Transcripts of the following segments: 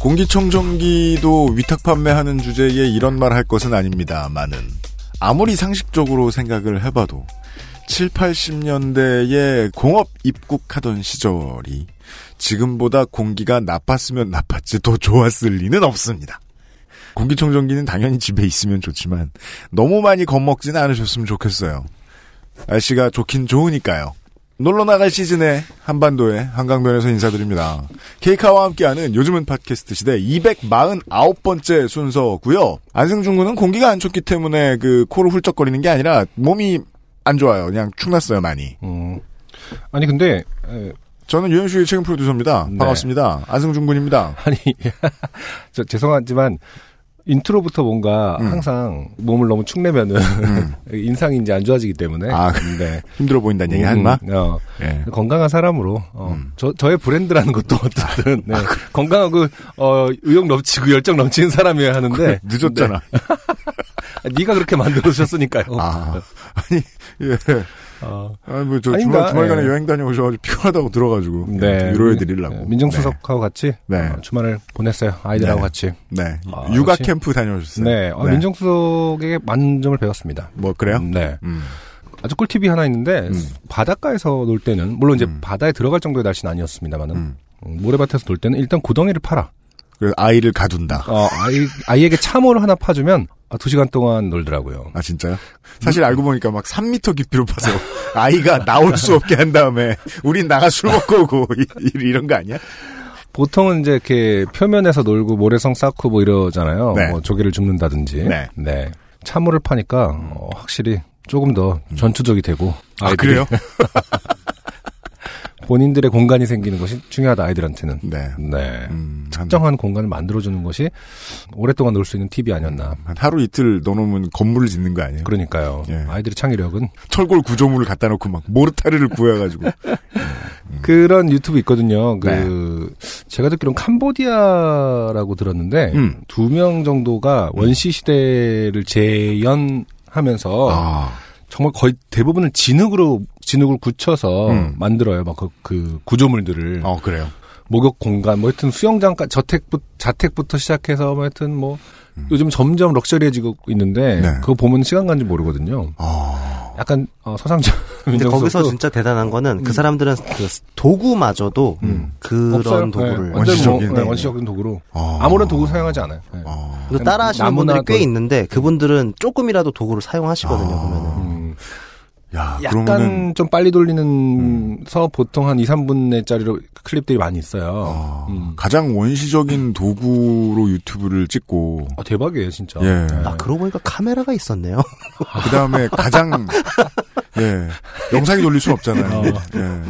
공기청정기도 위탁 판매하는 주제에 이런 말 할 것은 아닙니다만은 아무리 상식적으로 생각을 해봐도 7, 80년대에 공업 입국하던 시절이 지금보다 공기가 나빴으면 나빴지 더 좋았을 리는 없습니다. 공기청정기는 당연히 집에 있으면 좋지만 너무 많이 겁먹지는 않으셨으면 좋겠어요. 날씨가 좋긴 좋으니까요. 놀러 나갈 시즌에 한반도의 한강변에서 인사드립니다. 케이카와 함께하는 요즘은 팟캐스트 시대 249번째 순서고요. 안승준 군은 공기가 안 좋기 때문에 그 코를 훌쩍거리는 게 아니라 몸이 안 좋아요. 그냥 축났어요 많이. 음. 아니 근데 에, 저는 유현수의 책임 프로듀서입니다. 네. 반갑습니다. 안승준 군입니다. 아니 저 죄송하지만 인트로부터 뭔가 음. 항상 몸을 너무 축내면은 음. 인상이 이제 안 좋아지기 때문에 아, 네. 힘들어 보인다는 얘기 할마? 음, 어, 예. 건강한 사람으로 어, 음. 저 저의 브랜드라는 것도 어쨌든 네. 건강하고 어, 의욕 넘치고 열정 넘치는 사람이어야 하는데 늦었잖아. 네. 네가 그렇게 만들어 주셨으니까요. 아, 아니, 예. 어, 아니, 뭐, 저 아닌가? 주말, 주말간에 예. 여행 다녀오셔가지고 피곤하다고 들어가지고. 네. 위로해 드리려고. 네, 민정수석하고 같이 네. 어, 주말을 보냈어요. 아이들하고 네. 같이. 네. 네. 아, 육아 역시. 캠프 다녀오셨어요. 네. 어, 민정수석에게 많은 점을 배웠습니다. 뭐, 그래요? 네. 음. 아주 꿀팁이 하나 있는데 음. 바닷가에서 놀 때는 물론 이제 음. 바다에 들어갈 정도의 날씨는 아니었습니다만은 음. 음, 모래밭에서 놀 때는 일단 구덩이를 팔아. 그 아이를 가둔다. 어, 아이, 아이에게 참호를 하나 파주면 아, 두 시간 동안 놀더라고요. 아, 진짜요? 사실 알고 보니까 막 3미터 깊이로 파서 아이가 나올 수 없게 한 다음에 우린 나가 술 먹고 오고 이- 이- 이런 거 아니야? 보통은 이제 이렇게 표면에서 놀고 모래성 쌓고 뭐 이러잖아요. 네. 뭐 조개를 줍는다든지. 네. 참호를 파니까 어, 확실히 조금 더 전투적이 되고. 아, 그래요? 본인들의 공간이 생기는 것이 중요하다 아이들한테는. 네. 네. 음, 한, 특정한 공간을 만들어주는 것이 오랫동안 놀 수 있는 팁이 아니었나. 한 하루 이틀 넣어놓으면 건물을 짓는 거 아니에요? 그러니까요. 예. 아이들의 창의력은 철골 구조물을 갖다 놓고 막 모르타르를 구해가지고. 그런 유튜브 있거든요. 그 제가 듣기로는 캄보디아라고 들었는데 음. 두명 정도가 원시 시대를 재현하면서 아, 정말 거의 대부분을 진흙으로 진흙을 굳혀서 음. 만들어요. 막그 그 구조물들을 어, 그래요. 목욕 공간, 뭐 하여튼 수영장까지 저택부 자택부터 시작해서 뭐 하여튼 뭐 요즘 점점 럭셔리해지고 있는데 음. 네. 그거 보면 시간 가는지 모르거든요. 아, 약간 어, 서상자 근데 거기서 민정수석도 진짜 대단한 거는 음. 그 사람들은 그 도구마저도 음. 그런 없어요. 도구를 네, 원시적인. 뭐, 네, 원시적인 도구로 아. 아무런 도구 사용하지 않아요. 네. 아. 그 따라 하시는 나무나 분들이 꽤 돌. 있는데 그분들은 조금이라도 도구를 사용하시거든요 아. 보면은 음, 야, 약간 그러면은, 좀 빨리 돌리는서 보통 한 2, 3분의짜리로 클립들이 많이 있어요. 아, 음. 가장 원시적인 도구로 유튜브를 찍고, 아, 대박이에요, 진짜. 예. 네. 아 그러고 보니까 카메라가 있었네요 그 다음에 가장, 예, 영상이 돌릴 순 없잖아요. 어. 예.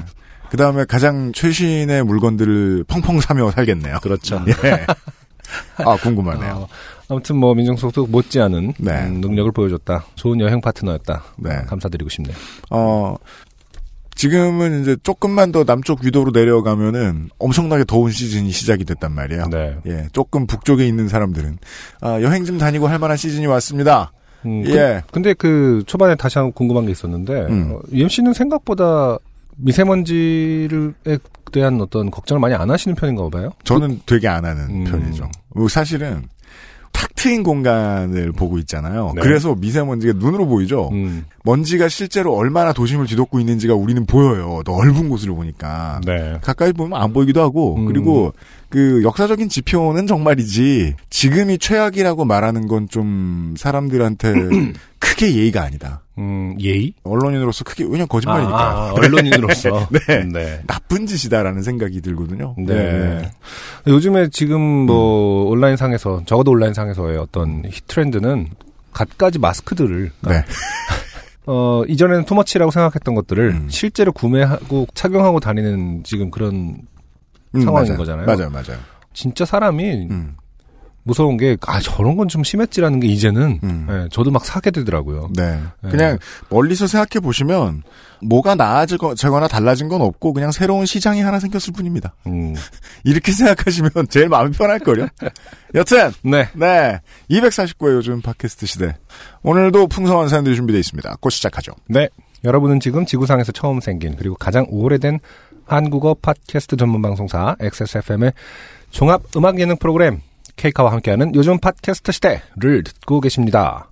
그 다음에 가장 최신의 물건들을 펑펑 사며 살겠네요. 그렇죠. 예. 아, 궁금하네요. 어, 아무튼 뭐 민정수석도 못지않은 네. 음, 능력을 보여줬다. 좋은 여행 파트너였다. 네. 어, 감사드리고 싶네요. 어, 지금은 이제 조금만 더 남쪽 위도로 내려가면은 엄청나게 더운 시즌이 시작이 됐단 말이에요. 네. 예, 조금 북쪽에 있는 사람들은 아, 여행 좀 다니고 할 만한 시즌이 왔습니다. 음, 예. 그, 근데 그 초반에 다시 한번 궁금한 게 있었는데 음. 어, UMC는 생각보다 미세먼지에 대한 어떤 걱정을 많이 안 하시는 편인가 봐요. 저는 되게 안 하는 음. 편이죠. 뭐 사실은 탁 트인 공간을 보고 있잖아요. 네. 그래서 미세먼지가 눈으로 보이죠. 음, 먼지가 실제로 얼마나 도심을 뒤덮고 있는지가 우리는 보여요. 넓은 곳을 보니까. 네. 가까이 보면 안 보이기도 하고 음. 그리고 그 역사적인 지표는 정말이지 지금이 최악이라고 말하는 건 좀 사람들한테 크게 예의가 아니다. 음, 예의? 언론인으로서 크게 왜냐 면 거짓말이니까 아, 아, 언론인으로서. 네. 네. 나쁜 짓이다라는 생각이 들거든요. 네. 요즘에 지금 뭐 온라인 상에서 적어도 온라인 상에서의 어떤 히트 트렌드는 갖가지 마스크들을 네. 어 이전에는 투머치라고 생각했던 것들을 음. 실제로 구매하고 착용하고 다니는 지금 그런 음, 상황인 맞아요. 거잖아요. 맞아요, 맞아요. 진짜 사람이 음. 무서운 게, 아, 저런 건 좀 심했지라는 게 이제는, 음. 예, 저도 막 사게 되더라고요. 네. 네. 그냥 멀리서 생각해 보시면 뭐가 나아지거나 달라진 건 없고 그냥 새로운 시장이 하나 생겼을 뿐입니다. 음, 이렇게 생각하시면 제일 마음이 편할 거요. 여튼 네. 네 249회 요즘 팟캐스트 시대 오늘도 풍성한 사연들이 준비되어 있습니다. 곧 시작하죠. 네. 여러분은 지금 지구상에서 처음 생긴, 그리고 가장 오래된 한국어 팟캐스트 전문 방송사 XSFM의 종합 음악 예능 프로그램 케이카와 함께하는 요즘 팟캐스트 시대를 듣고 계십니다.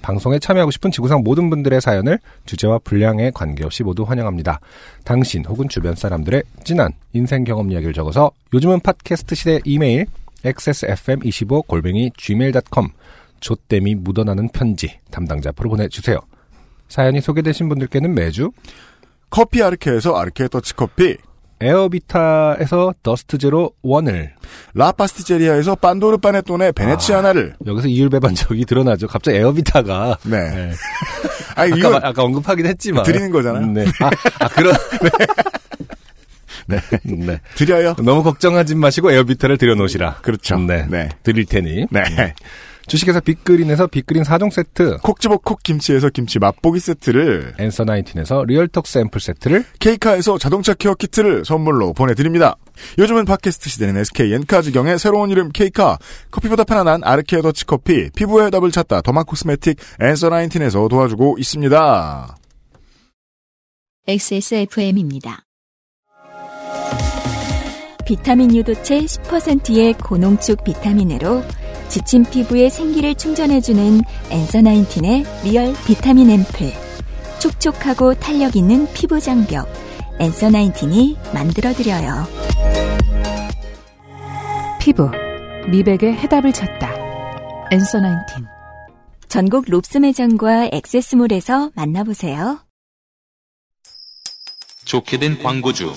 방송에 참여하고 싶은 지구상 모든 분들의 사연을 주제와 분량에 관계없이 모두 환영합니다. 당신 혹은 주변 사람들의 진한 인생 경험 이야기를 적어서 요즘은 팟캐스트 시대 이메일 xsfm25 골뱅이 gmail.com 조땜이 묻어나는 편지 담당자 앞으로 보내주세요. 사연이 소개되신 분들께는 매주 커피 아르케에서 아르케 더치커피 에어비타에서 더스트 제로 원을 라파스티제리아에서 빤도르 파네톤의 베네치아나를 여기서 이율 배반적이 드러나죠. 갑자기 에어비타가 네. 네. 아니 아까, 이거 아까 언급하긴 했지만 드리는 거잖아요. 네. 아, 아 그런 네. 네. 드려요. 너무 걱정하지 마시고 에어비타를 들여놓으시라. 그렇죠. 네. 네. 드릴 테니. 네. 주식회사 빅그린에서 빅그린 4종 세트. 콕 집어 콕 김치에서 김치 맛보기 세트를 앤서 나인틴에서 리얼톡 샘플 세트를 케이카에서 자동차 care kit를 선물로 보내드립니다. 요즘은 팟캐스트 시대는 SKN 카지경의 새로운 이름 케이카, 커피보다 편안한 아르케 더치커피, 피부의 답을 찾다 derma cosmetic 앤서 나인틴에서 도와주고 있습니다. XSFM입니다. 비타민 유도체 10%의 고농축 비타민으로 지친 피부에 생기를 충전해주는 앤서 나인틴의 리얼 비타민 앰플. 촉촉하고 탄력 있는 피부 장벽. 앤서 나인틴이 만들어드려요. 피부, 미백의 해답을 찾다. 앤서 나인틴. 전국 롭스 매장과 액세스몰에서 만나보세요. 좋게 된 광고주.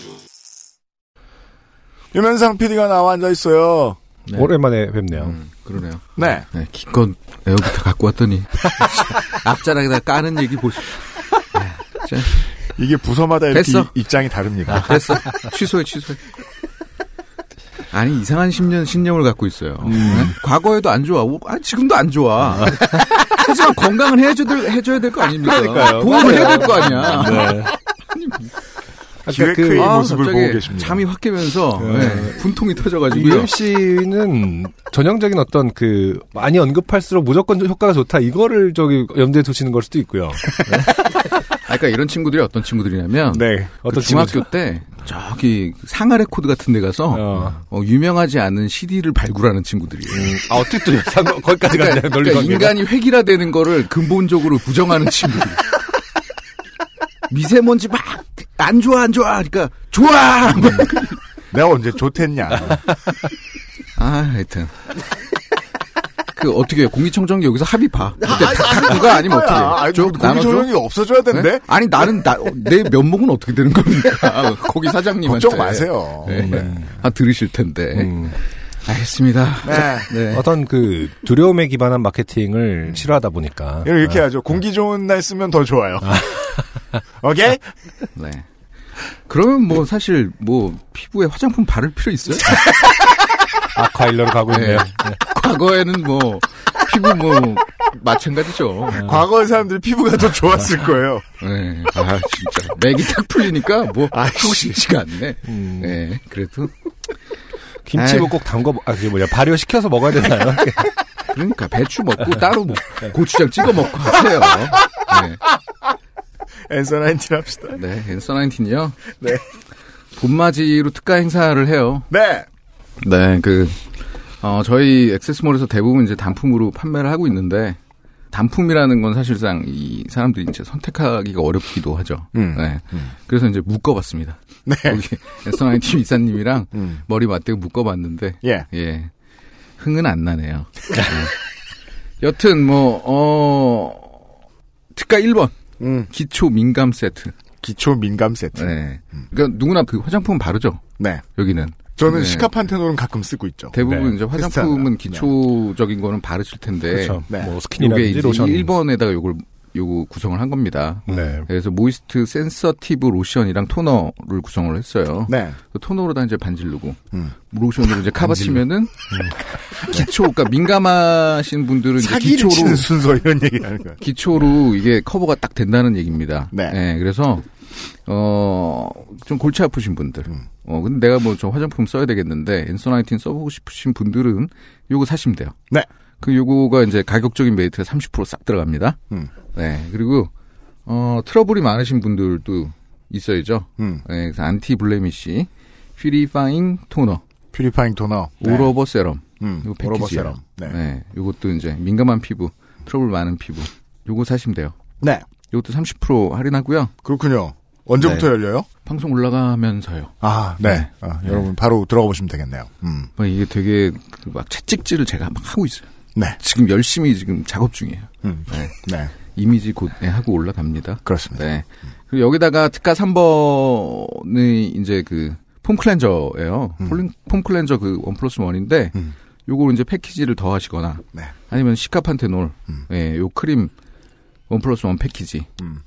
유면상 PD가 나와 앉아 있어요. 네. 오랜만에 뵙네요. 음, 그러네요. 네. 네, 기껏 에어부터 갖고 왔더니 앞자락에다 까는 얘기 보시오. 네. 이게 부서마다 이렇게 됐어. 입장이 다릅니다. 됐어. 취소해, 취소해. 아니, 이상한 10년, 신념을 갖고 있어요. 네? 과거에도 안 좋아. 오, 아, 지금도 안 좋아. 하지만 건강은 해줘야, 될 거 아닙니까? 그러니까요. 보호를 해야 될 거 아니야. 네. 기획 그- 회의 아, 모습을 갑자기 보고 계십니다. 잠이 확 깨면서 네. 네, 분통이 터져가지고요. UMC는 전형적인 어떤 그 많이 언급할수록 무조건 효과가 좋다 이거를 저기 염두에 두시는 걸 수도 있고요. 아, 그러니까 이런 친구들이 어떤 친구들이냐면 네. 그 중학교 때 저기 상하 레코드 같은 데 가서 어. 어, 유명하지 않은 CD를 발굴하는 친구들이에요. 아 어떻게 또 상관 거기까지 그러니까, 논리 그러니까 관계가. 인간이 획일화되는 거를 근본적으로 부정하는 친구들. 미세먼지 막 안 좋아 안 좋아 그러니까 좋아. 내가 언제 좋댔냐. 아 하여튼 그 어떻게 해요? 공기청정기 여기서 합의 봐. 근데 누가 아니면 어떻게 해요? 아니, 나눠줘? 조정이 없어져야 된대? 네? 아니 나는 나, 내 면목은 어떻게 되는 겁니까? 거기 사장님한테 걱정 마세요. 네. 네. 아 들으실 텐데. 음, 알겠습니다. 네. 네. 어떤 그 두려움에 기반한 마케팅을 싫어하다 보니까 이렇게 하죠. 공기 좋은 날 쓰면 더 좋아요. 오케이? 네. 그러면 뭐 사실 뭐 피부에 화장품 바를 필요 있어요? 아카 일러로 가고 있네요. 네. 과거에는 뭐 피부 뭐 마찬가지죠. 과거의 사람들이 피부가 더 좋았을 거예요. 네. 아 진짜 맥이 딱 풀리니까 뭐 하고 싶지가 않네. 음, 네. 그래도 김치 아이. 뭐꼭 담궈 아 그게 뭐냐 발효 시켜서 먹어야 되나요? 그러니까 배추 먹고 따로 뭐 고추장 찍어 먹고 하세요. 네. 앤서 나인틴 합시다. 네. 엔서 나인틴이요. 네. 봄맞이로 특가 행사를 해요. 네. 네, 그, 어, 저희 액세스몰에서 대부분 이제 단품으로 판매를 하고 있는데, 단품이라는 건 사실상 이 사람들이 이제 선택하기가 어렵기도 하죠. 음. 네. 그래서 이제 묶어봤습니다. 네. 거기 에스나이팀 이사님이랑 음. 머리 맞대고 묶어봤는데, 예. 예. 흥은 안 나네요. 네. 여튼, 뭐, 어, 특가 1번. 음. 기초 민감 세트. 기초 민감 세트. 네. 네. 그러니까 누구나 그 화장품 바르죠. 여기는. 저는 네. 시카판테놀은 가끔 쓰고 있죠. 대부분 네. 이제 화장품은 비슷하네요. 기초적인 거는 바르실 텐데 그렇죠. 네. 뭐 요게 스킨이라든지 이제 로션. 1번에다가 요걸 요거 구성을 한 겁니다. 네. 그래서 moist sensitive 로션이랑 토너를 구성을 했어요. 네. 그 토너로다 이제 반지르고 음. 로션으로 이제 카바 치면은 기초, 그러니까 민감하신 분들은 이제 기초로 순서 이런 얘기 하는 거야. 기초로 이게 커버가 딱 된다는 얘기입니다. 네. 그래서 어 좀 골치 아프신 분들. 음. 어 근데 내가 뭐 저 화장품 써야 되겠는데 Answer Nineteen 써보고 싶으신 분들은 요거 사시면 돼요. 네. 그 요거가 이제 가격적인 메리트가 30%싹 들어갑니다. 음. 네. 그리고 어 트러블이 많으신 분들도 있어야죠. 음. 네, 그래서 anti blemish purifying 토너, purifying 토너. 네. all over 세럼. 음. 이거 패키지예요. 세럼. 네. 네. 요것도 이제 민감한 피부, 트러블 많은 피부. 요거 사시면 돼요. 네. 요것도 30% 할인하고요. 그렇군요. 언제부터 네. 열려요? 방송 올라가면서요. 아, 네. 네. 아, 여러분 바로 들어가 보시면 되겠네요. 음. 뭐 이게 되게 그막 채찍질을 제가 막 하고 있어요. 네. 지금 열심히 지금 작업 중이에요. 음. 네. 네. 이미지 곧 네, 하고 올라갑니다. 그렇습니다. 네. 그리고 여기다가 특가 3번이 이제 그 폼 클렌저예요. 음. 폼 클렌저 그 one plus one인데 음. 요걸 이제 패키지를 더 하시거나 네. 아니면 시카판테놀 음. 예, 요 크림 one plus one 패키지. 음.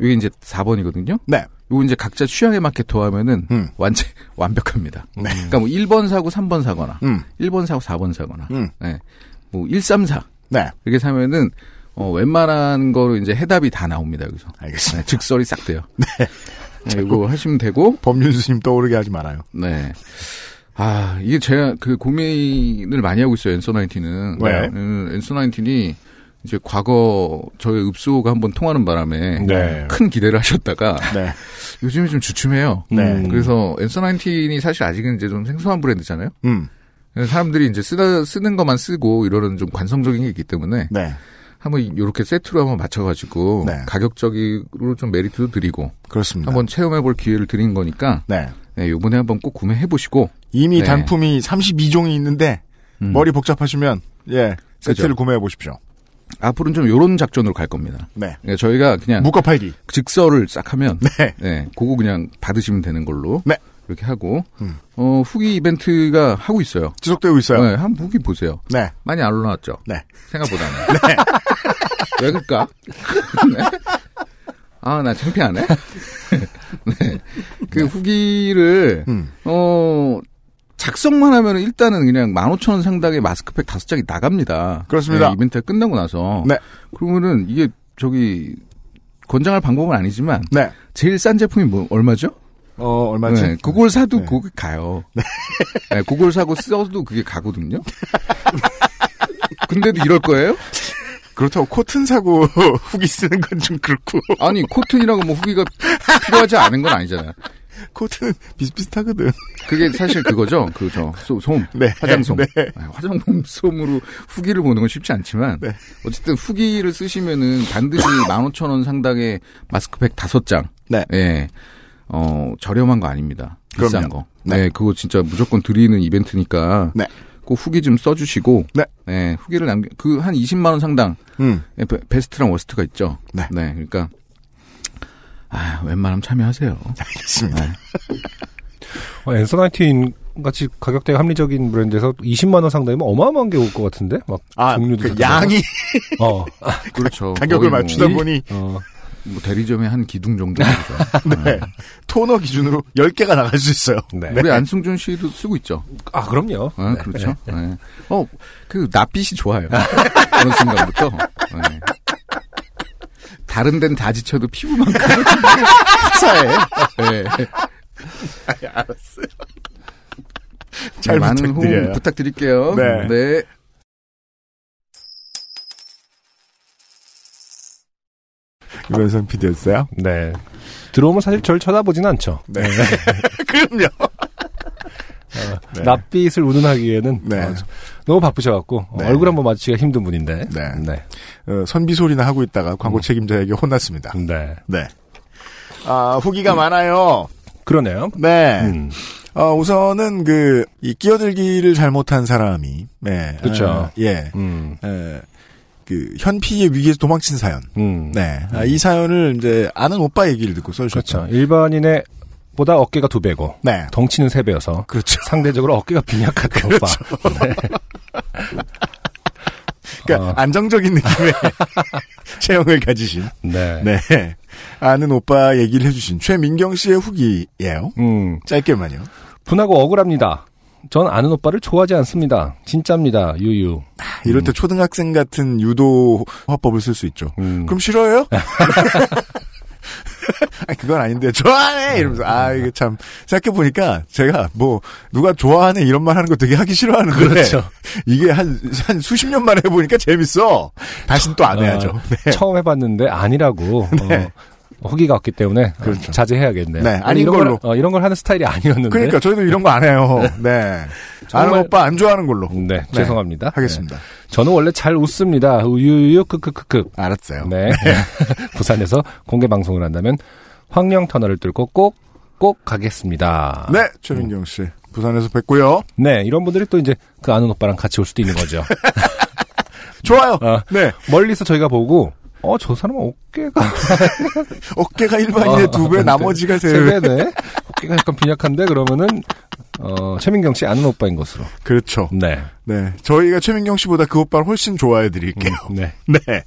이게 이제 4번이거든요. 네. 요거 이제 각자 취향에 맞게 더하면은 음. 완전 완벽합니다. 네. 그러니까 뭐 1번 사고 3번 사거나 음. 1번 사고 4번 사거나 음. 예. 뭐 1, 3, 4 네. 이렇게 사면은 어 웬만한 거로 이제 해답이 다 나옵니다, 여기서. 알겠습니다. 네, 즉설이 싹 돼요. 네. 이거 하시면 되고 법륜스님 떠오르게 하지 말아요. 네. 아, 이게 제가 그 고민을 많이 하고 있어요, 엔서 나인틴은. 왜? 음, 엔서 나인틴이 이제 과거 저의 읍소가 한번 통하는 바람에 네. 큰 기대를 하셨다가 네. 요즘에 좀 주춤해요. 네. 음. 그래서 엔서 나인틴이 사실 아직은 이제 좀 생소한 브랜드잖아요. 음. 사람들이 이제 쓰다, 쓰는 것만 쓰고 이러는 좀 관성적인 게 있기 때문에 네. 한번 이렇게 세트로 한번 맞춰가지고 네. 가격적으로 좀 메리트도 드리고 그렇습니다. 한번 체험해볼 기회를 드린 거니까 네. 네, 요번에 한번 꼭 구매해보시고 이미 네. 단품이 32종이 있는데 음. 머리 복잡하시면 예 세트를 그죠. 구매해 보십시오. 앞으로는 좀 요런 작전으로 갈 겁니다. 네. 그러니까 저희가 그냥 묶어 팔기. 직설을 싹 하면 네. 네, 그거 그냥 받으시면 되는 걸로 네. 이렇게 하고 음. 어, 후기 이벤트가 하고 있어요. 지속되고 있어요. 네, 한번 후기 보세요. 네. 많이 안 올라왔죠? 네. 생각보다는. 왜 그럴까? 네. 아, 나 창피하네. 네. 그 후기를, 음. 어, 작성만 하면 일단은 그냥 15,000원 상당의 마스크팩 다섯 장이 나갑니다. 그렇습니다. 네, 이벤트가 끝나고 나서. 네. 그러면은 이게 저기, 권장할 방법은 아니지만, 네. 제일 싼 제품이 뭐, 얼마죠? 어 얼마지? 네, 그걸 사도 네. 그게 가요. 네. 그걸 사고 써도 그게 가거든요. 근데도 이럴 거예요? 그렇다고 코튼 사고 후기 쓰는 건 좀 그렇고 아니 코튼이라고 뭐 후기가 필요하지 않은 건 아니잖아요. 코튼 비슷비슷하거든. 그게 사실 그거죠. 그저 솜 네. 화장솜 네. 아, 화장품 솜으로 후기를 보는 건 쉽지 않지만 네. 어쨌든 후기를 쓰시면은 반드시 15,000원 상당의 마스크팩 다섯 장. 네. 예. 어 저렴한 거 아닙니다. 비싼 그럼요. 거. 네. 네. 그거 진짜 무조건 드리는 이벤트니까. 네. 꼭 후기 좀 써주시고. 네. 후기를 남겨 그 한 20만 원 상당 음. 예, 베- 베스트랑 worst가 있죠. 네. 그러니까 아, 웬만하면 참여하세요. 알겠습니다. 네. 어, Answer 19 같이 가격대가 합리적인 브랜드에서 20만 원 상당이면 어마어마한 게 올 것 같은데 막 아, 종류도 그다 양이 어, 그렇죠. 가격을 뭐 맞추다 일- 보니 어. 뭐 대리점의 한 기둥 정도 되죠. 네. 토너 기준으로 10개가 나갈 수 있어요. 네. 우리 안승준 씨도 쓰고 있죠. 아 그럼요. 아, 그렇죠. 네. 어, 그 낯빛이 좋아요. 어느 순간부터. 네. 다른 데는 다 지쳐도 피부만큼 화사해. 네. 알았어요. 잘 네, 많은 부탁드려요. 호응 부탁드릴게요. 네. 유현상 PD였어요? 네. 들어오면 사실 절 쳐다보진 않죠. 네. 그럼요. 네. 낯빛을 운운하기에는 네. 어, 너무 바쁘셔갖고 어, 네. 얼굴 한번 마주치기가 힘든 분인데. 네. 네. 어, 선비 소리나 하고 있다가 광고 책임자에게 혼났습니다. 네. 네. 아, 후기가 많아요. 그러네요. 네. 음. 어, 우선은 그, 이 끼어들기를 잘못한 사람이, 네. 그쵸. 어, 예. 음. 에, 그, 현피의 위기에서 도망친 사연. 음. 네. 아, 이 사연을 이제 아는 오빠 얘기를 듣고 써주셨죠. 그렇죠. 일반인의 보다 어깨가 두 배고 네. 덩치는 세 배여서 그렇죠. 상대적으로 어깨가 빈약한 오빠. 네. 그러니까 어. 안정적인 느낌의 체형을 가지신 네. 네 아는 오빠 얘기를 해주신 최민경 씨의 후기예요. 음, 짧게만요. 분하고 억울합니다. 전 아는 오빠를 좋아하지 않습니다. 진짜입니다. 유유. 이럴 때 초등학생 같은 유도 화법을 쓸 수 있죠. 음. 그럼 싫어요? 아니, 그건 아닌데 좋아해 이러면서 아 이게 참 생각해 보니까 제가 뭐 누가 좋아하네 이런 말 하는 거 되게 하기 싫어하는데 그렇죠. 이게 한 한 수십 년 만에 해보니까 재밌어. 다신 또 안 해야죠. 어, 네. 처음 해봤는데 아니라고 네. 어, 후기가 없기 때문에 어, 그렇죠. 자제해야겠네요. 네, 아닌 이런 걸로. 걸, 어, 이런 걸 하는 스타일이 아니었는데. 그러니까 저희도 이런 거 안 해요. 네. 아는 정말- 오빠 안 좋아하는 걸로 네, 죄송합니다. 하겠습니다. 네. 저는 원래 잘 웃습니다. 우유유 크크크크. 알았어요. 네. 부산에서 공개 방송을 한다면 황령 터널을 뚫고 꼭 꼭 가겠습니다. 네, 최민경 씨 부산에서 뵙고요. 네, 이런 분들이 또 이제 그 아는 오빠랑 같이 올 수도 있는 거죠. 좋아요. 어, 네, 멀리서 저희가 보고 어, 저 사람 어깨가 어깨가 일반인의 어, 두 배, 네. 나머지가 세세 배. 배네. 어깨가 약간 빈약한데 그러면은 어, 최민경 씨 아는 오빠인 것으로. 그렇죠. 네. 네, 저희가 최민경 씨보다 그 오빠를 훨씬 좋아해 드릴게요. 네. 네.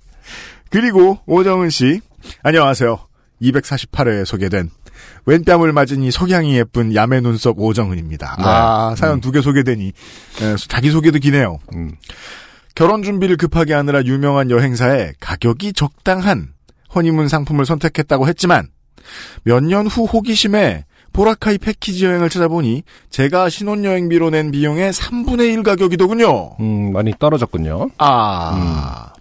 그리고 오정은 씨, 안녕하세요. 248회에 소개된 왼뺨을 맞은 이 석양이 예쁜 야매 눈썹 오정은입니다. 네. 아, 사연 두개 소개되니 에, 자기 소개도 기네요. 음. 결혼 준비를 급하게 하느라 유명한 여행사에 가격이 적당한 허니문 상품을 선택했다고 했지만 몇 년 후 호기심에 보라카이 패키지 여행을 찾아보니 제가 신혼여행비로 낸 비용의 3분의 1 가격이더군요. 음, 많이 떨어졌군요. 아.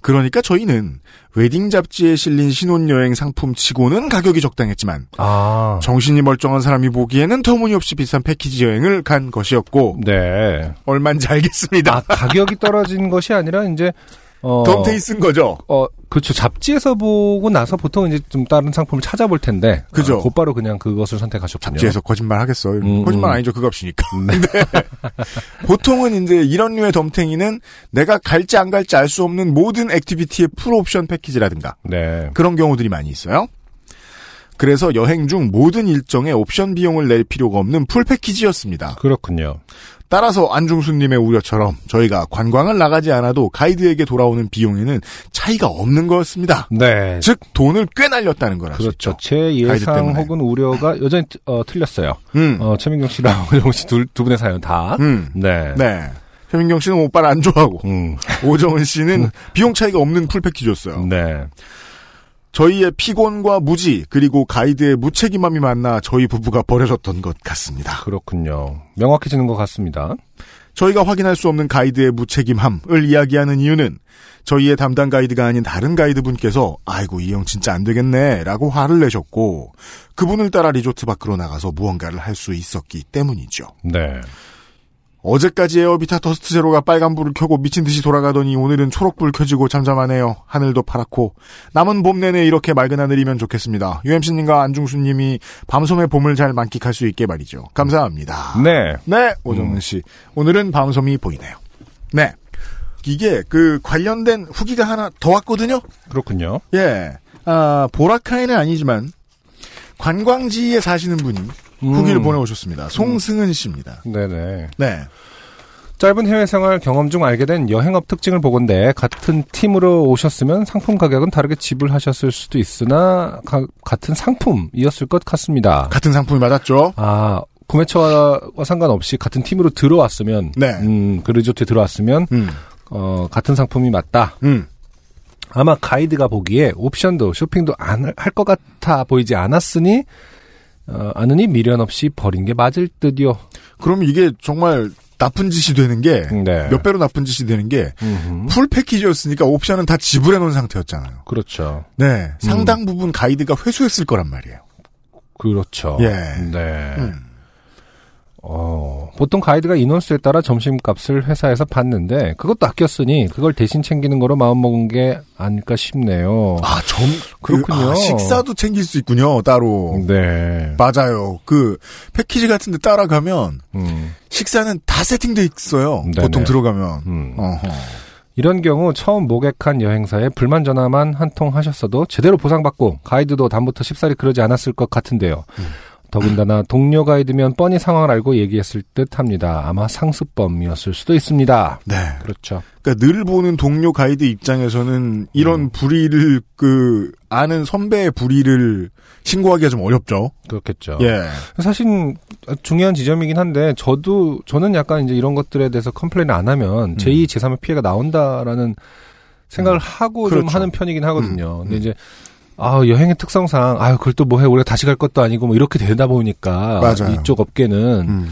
그러니까 저희는 웨딩 잡지에 실린 신혼여행 상품 치고는 가격이 적당했지만 아. 정신이 멀쩡한 사람이 보기에는 터무니없이 비싼 패키지 여행을 간 것이었고 네. 얼마인지 알겠습니다. 아, 가격이 떨어진 것이 아니라 이제 어 덤테이 쓴 거죠. 어, 그렇죠. 잡지에서 보고 나서 보통 이제 좀 다른 상품을 찾아볼 텐데. 그죠. 아, 곧바로 그냥 그것을 선택하셨군요. 잡지에서 거짓말 하겠어요. 음, 거짓말 음. 아니죠. 그 값이니까. 네. 보통은 이제 이런 류의 덤탱이는 내가 갈지 안 갈지 알 수 없는 모든 activity의 풀 옵션 패키지라든가 네. 그런 경우들이 많이 있어요. 그래서 여행 중 모든 일정에 옵션 비용을 낼 필요가 없는 풀 패키지였습니다. 그렇군요. 따라서 안중수님의 우려처럼 저희가 관광을 나가지 않아도 가이드에게 돌아오는 비용에는 차이가 없는 거였습니다. 네. 즉 돈을 꽤 날렸다는 거라서. 그렇죠. 제 예상. 혹은 우려가 여전히 어, 틀렸어요. 음, 어, 최민경 씨랑 오정우 씨 두, 두 분의 사연 다. 음, 네. 네. 최민경 씨는 오빠를 안 좋아하고 음. 오정은 씨는 비용 차이가 없는 풀 패키지였어요. 네. 저희의 피곤과 무지 그리고 가이드의 무책임함이 만나 저희 부부가 버려졌던 것 같습니다. 그렇군요. 명확해지는 것 같습니다. 저희가 확인할 수 없는 가이드의 무책임함을 이야기하는 이유는 저희의 담당 가이드가 아닌 다른 가이드분께서 아이고 이 형 진짜 안 되겠네 라고 화를 내셨고 그분을 따라 리조트 밖으로 나가서 무언가를 할 수 있었기 때문이죠. 네. 어제까지 에어비타 더스트 제로가 빨간불을 켜고 미친 듯이 돌아가더니 오늘은 초록불 켜지고 잠잠하네요. 하늘도 파랗고 남은 봄 내내 이렇게 맑은 하늘이면 좋겠습니다. UMC님과 안중수님이 밤섬의 봄을 잘 만끽할 수 있게 말이죠. 감사합니다. 네. 네, 오정은 씨. 오늘은 밤섬이 보이네요. 네. 이게 그 관련된 후기가 하나 더 왔거든요. 그렇군요. 예. 아, 보라카이는 아니지만 관광지에 사시는 분이 후기를 음. 보내오셨습니다. 송승은 씨입니다. 네네. 네. 짧은 해외 생활 경험 중 알게 된 여행업 특징을 보건대 같은 팀으로 오셨으면 상품 가격은 다르게 지불하셨을 수도 있으나 가- 같은 상품이었을 것 같습니다. 같은 상품이 맞았죠? 아 구매처와 상관없이 같은 팀으로 들어왔으면 네. 음, 그 리조트에 들어왔으면 음. 어, 같은 상품이 맞다. 음. 아마 가이드가 보기에 옵션도 쇼핑도 안 할 것 같아 보이지 않았으니 어, 않으니 미련 없이 버린 게 맞을 듯요. 그럼 이게 정말 나쁜 짓이 되는 게, 네. 몇 배로 나쁜 짓이 되는 게. 풀 패키지였으니까 옵션은 다 지불해 놓은 상태였잖아요. 그렇죠. 네. 상당 부분 가이드가 회수했을 거란 말이에요. 그렇죠. 예. 네. 음. 어, 보통 가이드가 인원수에 따라 점심값을 회사에서 받는데 그것도 아꼈으니 그걸 대신 챙기는 거로 마음먹은 게 아닐까 싶네요. 아, 점, 그렇군요. 그, 아, 식사도 챙길 수 있군요, 따로. 네. 맞아요. 그, 패키지 같은 데 따라가면, 음, 식사는 다 세팅돼 있어요. 네네. 보통 들어가면. 음. 이런 경우 처음 모객한 여행사에 불만 전화만 한 통 하셨어도 제대로 보상받고 가이드도 다음부터 쉽사리 그러지 않았을 것 같은데요. 음. 더군다나 동료 가 이드면 뻔히 상황을 알고 얘기했을 듯 합니다. 아마 상습범이었을 수도 있습니다. 네. 그렇죠. 그러니까 늘 보는 동료 가이드 입장에서는 이런 음. 불의를 그 아는 선배의 불의를 신고하기가 좀 어렵죠. 그렇겠죠. 예. 사실 중요한 지점이긴 한데 저도 저는 약간 이제 이런 것들에 대해서 컴플레인을 안 하면 제2, 제3의 피해가 나온다라는 생각을 하고 좀 음. 그렇죠. 하는 편이긴 하거든요. 음, 근데 음. 이제 아 여행의 특성상 아 그걸 또 뭐 해 우리가 다시 갈 것도 아니고 뭐 이렇게 되다 보니까 맞아요. 이쪽 업계는 음.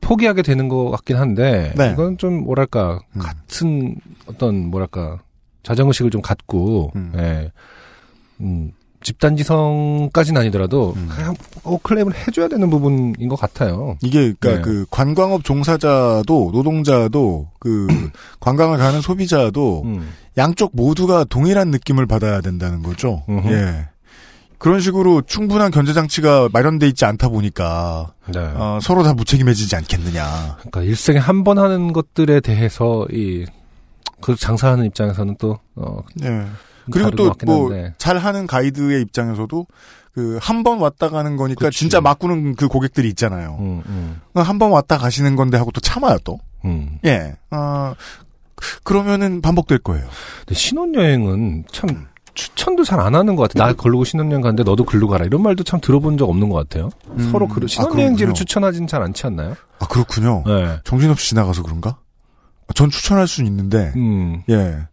포기하게 되는 것 같긴 한데 네. 이건 좀 뭐랄까 음. 같은 어떤 뭐랄까 자정의식을 좀 갖고 음. 예. 음, 집단지성까지는 아니더라도 음. 그냥 꼭 클레임을 해줘야 되는 부분인 것 같아요. 이게 그러니까 네. 그 관광업 종사자도 노동자도 그 관광을 가는 소비자도 음. 양쪽 모두가 동일한 느낌을 받아야 된다는 거죠. 음흠. 예. 그런 식으로 충분한 견제 장치가 마련돼 있지 않다 보니까 네. 어, 서로 다 무책임해지지 않겠느냐. 그러니까 일생에 한 번 하는 것들에 대해서 이 그 장사하는 입장에서는 또 어, 예. 그리고 또 뭐. 잘하는 가이드의 입장에서도 그 한 번 왔다 가는 거니까 그치. 진짜 막구는 그 고객들이 있잖아요. 음, 음, 한번 왔다 가시는 건데 하고 또 참아요 또. 음. 예. 어, 그러면은 반복될 거예요. 근데 신혼여행은 참 음. 추천도 잘 안 하는 것 같아. 나 걸르고 신혼여행 갔는데 너도 글로 가라. 이런 말도 참 들어본 적 없는 것 같아요. 음. 서로 그 아, 신혼여행지를 그렇군요. 추천하진 잘 않지 않나요? 아 그렇군요. 네. 정신없이 지나가서 그런가? 전 추천할 수는 있는데 음. 예.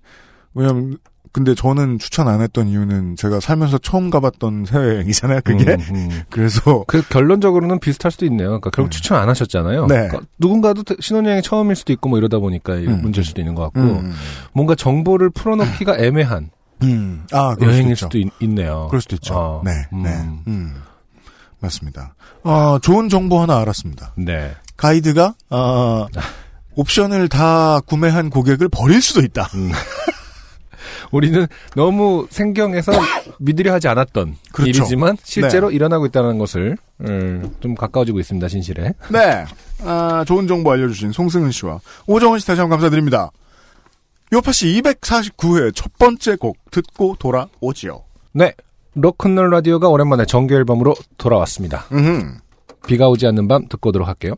왜냐면 근데 저는 추천 안 했던 이유는 제가 살면서 처음 가봤던 해외여행이잖아요. 그게 음, 음. 그래서 그 결론적으로는 비슷할 수도 있네요. 그러니까 결국 네. 추천 안 하셨잖아요. 네. 그러니까 누군가도 신혼여행이 처음일 수도 있고 뭐 이러다 보니까 이 음. 문제일 수도 있는 것 같고 음, 뭔가 정보를 풀어놓기가 애매한 음. 아 여행일 수도. 있, 네요 그럴 수도 있죠. 어. 네, 음. 네, 음. 맞습니다. 아 좋은 정보 하나 알았습니다. 네. 가이드가 아, 옵션을 다 구매한 고객을 버릴 수도 있다. 음. 우리는 너무 생경해서 믿으려 하지 않았던 그렇죠. 일이지만 실제로 일어나고 있다는 것을 음, 좀 가까워지고 있습니다. 진실에. 네. 아, 좋은 정보 알려주신 송승은 씨와 오정원 씨 다시 한번 감사드립니다. 요파 씨 249회 첫 번째 곡 듣고 돌아오지요. 네. 로큰롤 라디오가 오랜만에 정규 앨범으로 돌아왔습니다. 음. 비가 오지 않는 밤 듣고 오도록 할게요.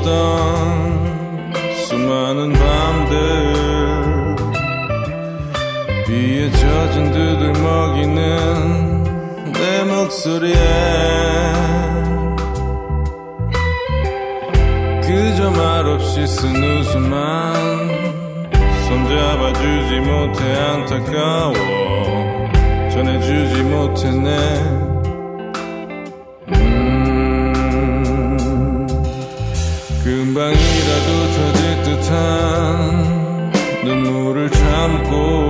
없었던 수많은 밤들 비에 젖은 두들 먹이는 내 목소리에 그저 말없이 쓴 웃음만 손잡아주지 못해 안타까워 전해주지 못했네 방이라도 터질 듯한 눈물을 참고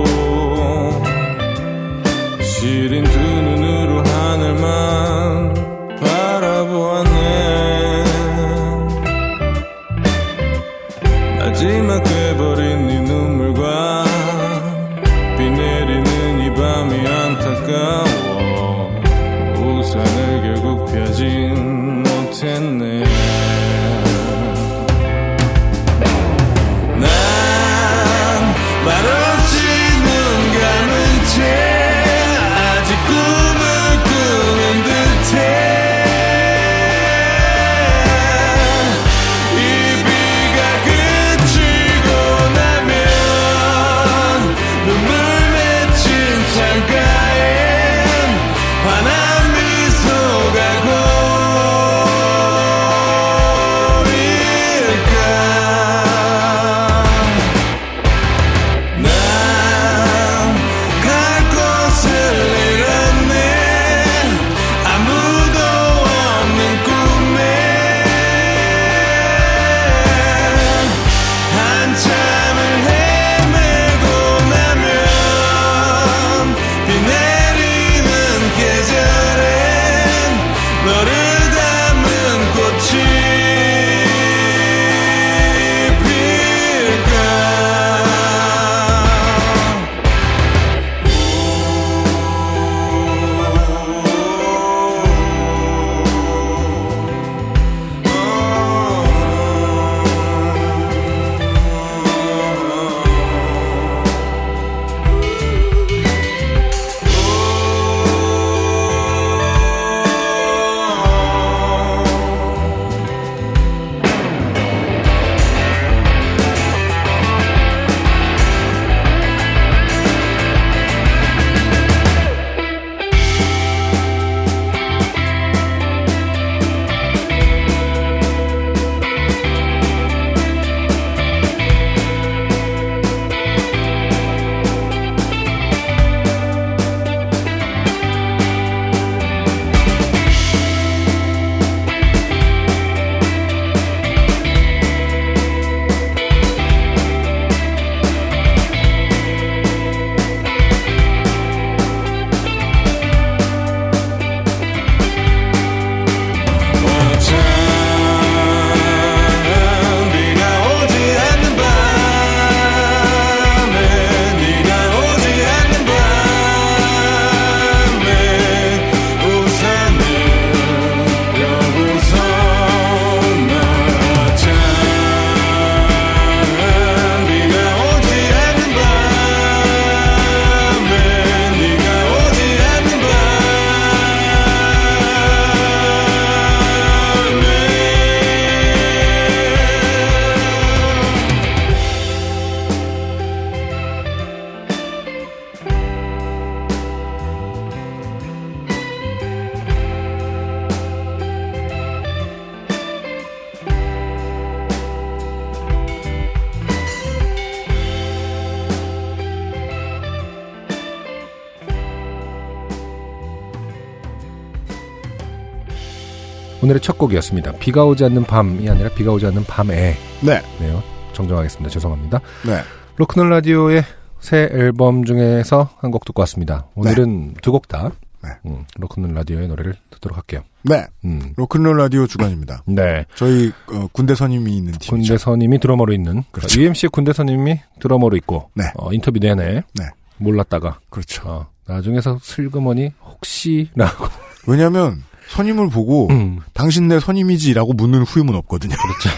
오늘의 첫 곡이었습니다. 비가 오지 않는 밤이 아니라 비가 오지 않는 밤에. 네. 네요. 정정하겠습니다. 죄송합니다. 네. 로크놀 라디오의 새 앨범 중에서 한 곡 듣고 왔습니다. 오늘은 두곡 다. 네. 음, 로크놀 라디오의 노래를 듣도록 할게요. 네. 음. 로큰롤 라디오 주간입니다. 네. 저희 어, 군대 선임이 있는 팀이죠. 군대 선임이 드러머로 있는 그렇죠. UMC의 군대 선임이 드러머로 있고 네. 어, 인터뷰 내내 네. 몰랐다가 그렇죠. 어, 나중에서 슬그머니 혹시라고 왜냐하면 선임을 보고 음, 당신네 선임이지라고 묻는 후임은 없거든요. 그렇죠.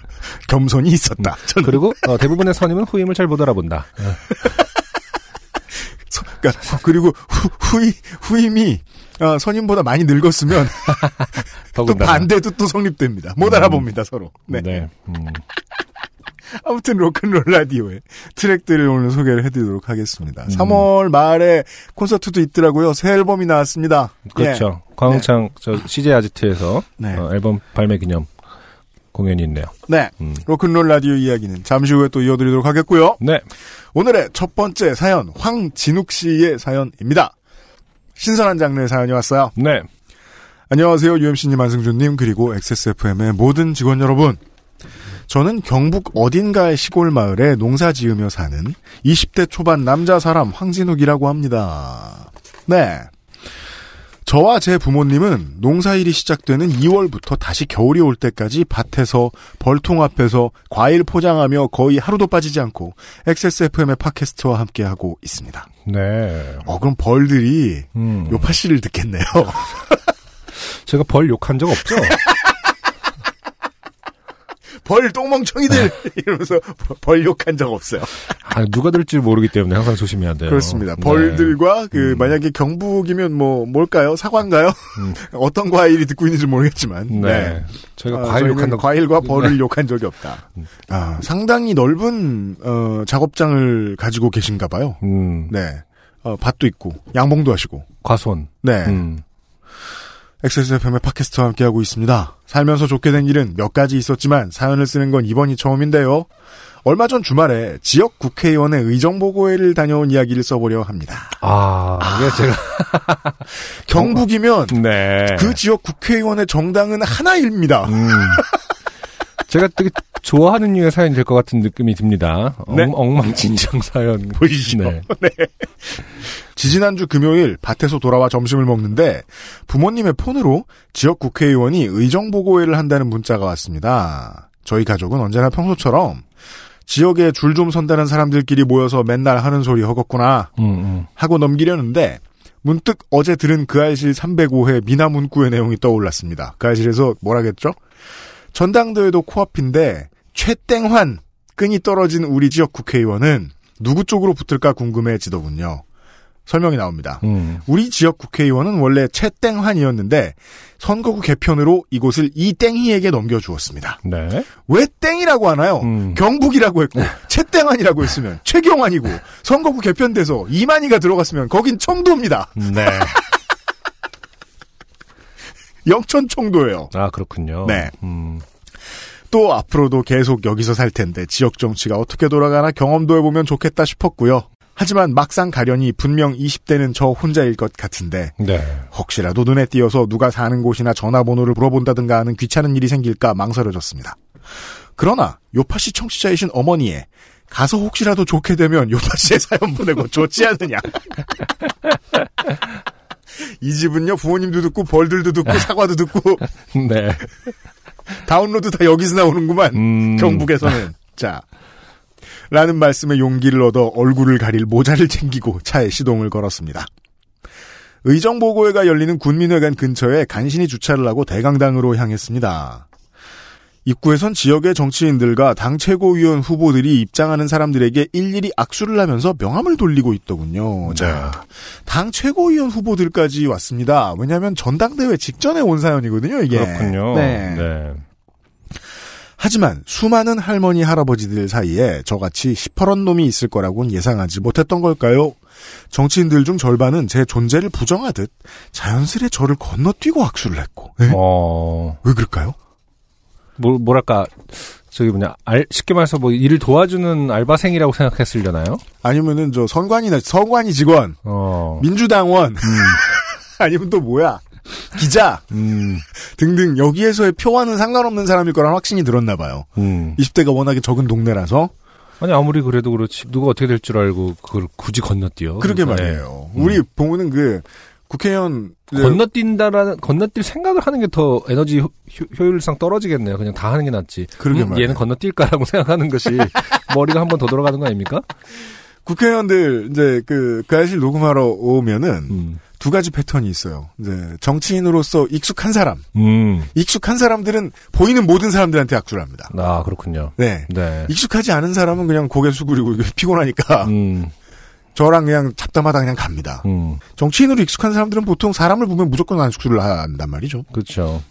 겸손이 있었다. 저는 그리고 어, 대부분의 선임은 후임을 잘 못 알아본다. 서- 그러니까 그리고 후, 후임 후임이 어, 선임보다 많이 늙었으면 또. 반대도 또 성립됩니다. 못 음. 알아봅니다 서로. 네. 네. 음, 아무튼 로큰롤 라디오의 트랙들을 오늘 소개를 해드리도록 음. 하겠습니다. 3월 말에 콘서트도 있더라고요. 새 앨범이 나왔습니다. 그렇죠. 광흥창 저 CJ 아지트에서 네. 어, 앨범 발매 기념 공연이 있네요. 예. 네. 음. 로큰롤 라디오 이야기는 잠시 후에 또 이어드리도록 하겠고요. 네. 오늘의 첫 번째 사연 황진욱 씨의 사연입니다. 신선한 장르의 사연이 왔어요. 네. 안녕하세요. UMC님, 안승준님, 그리고 XSFM의 모든 직원 여러분. 저는 경북 어딘가의 시골 마을에 농사 지으며 사는 20대 초반 남자 사람 황진욱이라고 합니다. 네. 저와 제 부모님은 농사일이 시작되는 2월부터 다시 겨울이 올 때까지 밭에서 벌통 앞에서 과일 포장하며 거의 하루도 빠지지 않고 XSFM의 팟캐스트와 함께하고 있습니다. 네. 어, 그럼 벌들이 음. 요파 씨를 듣겠네요. 제가 벌 욕한 적 없죠? 벌 똥멍청이들 이러면서 벌 욕한 적 없어요. 아, 누가 들지 모르기 때문에 항상 조심해야 돼요. 그렇습니다. 네. 벌들과 그 음. 만약에 경북이면 뭐 뭘까요? 사과인가요? 음. 어떤 과일이 듣고 있는지 모르겠지만 네. 네. 저희가 아, 과일 욕한 적 과일과 벌을 네. 욕한 적이 없다. 음. 아, 상당히 넓은 어, 작업장을 가지고 계신가 봐요. 음. 네. 어, 밭도 있고 양봉도 하시고. 과손. 네. 음. XSFM의 팟캐스트와 함께하고 있습니다. 살면서 좋게 된 일은 몇 가지 있었지만 사연을 쓰는 건 이번이 처음인데요. 얼마 전 주말에 지역 국회의원의 의정보고회를 다녀온 이야기를 써보려 합니다. 아, 이게 제가 경북이면 네. 그 지역 국회의원의 정당은 하나입니다. 음. 제가 되게 좋아하는 류의 사연이 될 것 같은 느낌이 듭니다. 네. 엉, 엉망진창 사연. 보이시죠? 네. 지지난주 금요일 밭에서 돌아와 점심을 먹는데 부모님의 폰으로 지역 국회의원이 의정보고회를 한다는 문자가 왔습니다. 저희 가족은 언제나 평소처럼 지역에 줄 좀 선다는 사람들끼리 모여서 맨날 하는 소리 허겁구나 음, 음. 하고 넘기려는데 문득 어제 들은 그 알실 305회 미나 문구의 내용이 떠올랐습니다. 그 알실에서 뭐라겠죠? 전당대회도 코앞인데 최땡환 끈이 떨어진 우리 지역 국회의원은 누구 쪽으로 붙을까 궁금해지더군요. 설명이 나옵니다. 음. 우리 지역 국회의원은 원래 최땡환이었는데 선거구 개편으로 이곳을 이땡희에게 넘겨주었습니다. 네. 왜 땡이라고 하나요? 음. 경북이라고 했고 최땡환이라고 했으면 최경환이고 선거구 개편돼서 이만희가 들어갔으면 거긴 청도입니다. 네. 영천 청도예요. 아, 그렇군요. 네. 음. 또 앞으로도 계속 여기서 살 텐데 지역 정치가 어떻게 돌아가나 경험도 해보면 좋겠다 싶었고요. 하지만 막상 가려니 분명 20대는 저 혼자일 것 같은데 네. 혹시라도 눈에 띄어서 누가 사는 곳이나 전화번호를 물어본다든가 하는 귀찮은 일이 생길까 망설여졌습니다. 그러나 요파씨 청취자이신 어머니의 가서 혹시라도 좋게 되면 요파씨의 사연 보내고 좋지 않느냐. 이 집은요 부모님도 듣고 벌들도 듣고 사과도 듣고 네. 다운로드 다 여기서 나오는구만. 음. 경북에서는. 자. 라는 말씀에 용기를 얻어 얼굴을 가릴 모자를 챙기고 차에 시동을 걸었습니다. 의정보고회가 열리는 군민회관 근처에 간신히 주차를 하고 대강당으로 향했습니다. 입구에선 지역의 정치인들과 당 최고위원 후보들이 입장하는 사람들에게 일일이 악수를 하면서 명함을 돌리고 있더군요. 자, 당 최고위원 후보들까지 왔습니다. 왜냐하면 전당대회 직전에 온 사연이거든요. 이게. 그렇군요. 네. 네. 하지만 수많은 할머니 할아버지들 사이에 저같이 시퍼런 놈이 있을 거라고는 예상하지 못했던 걸까요? 정치인들 중 절반은 제 존재를 부정하듯 자연스레 저를 건너뛰고 악수를 했고 에? 어, 왜 그럴까요? 뭐, 뭐랄까, 저기 뭐냐, 알, 쉽게 말해서 뭐 일을 도와주는 알바생이라고 생각했으려나요? 아니면은 저 선관이나 선관위 직원, 어. 민주당원 아니면 또 뭐야? 기자 음, 등등 여기에서의 표와는 상관없는 사람일 거란 확신이 들었나 봐요. 음. 20대가 워낙에 적은 동네라서 아니 아무리 그래도 그렇지 누가 어떻게 될 줄 알고 그걸 굳이 건너뛰어. 그러게 네. 말이에요. 음. 우리 보면은 그 국회의원 그 건너뛴다라는 건너뛸 생각을 하는 게 더 에너지 효, 율상 떨어지겠네요. 그냥 다 하는 게 낫지. 그러게 음, 말이에요. 얘는 건너뛸까라고 생각하는 것이 머리가 한 번 더 돌아가는 거 아닙니까? 국회의원들 이제 그 가야실 녹음하러 오면은 음. 두 가지 패턴이 있어요. 이제 정치인으로서 익숙한 사람, 음. 익숙한 사람들은 보이는 모든 사람들한테 악수를 합니다. 아 그렇군요. 네. 네. 익숙하지 않은 사람은 그냥 고개 숙이고 피곤하니까 음. 저랑 그냥 잡담하다 그냥 갑니다. 음. 정치인으로 익숙한 사람들은 보통 사람을 보면 무조건 안수를 한단 말이죠. 그렇죠.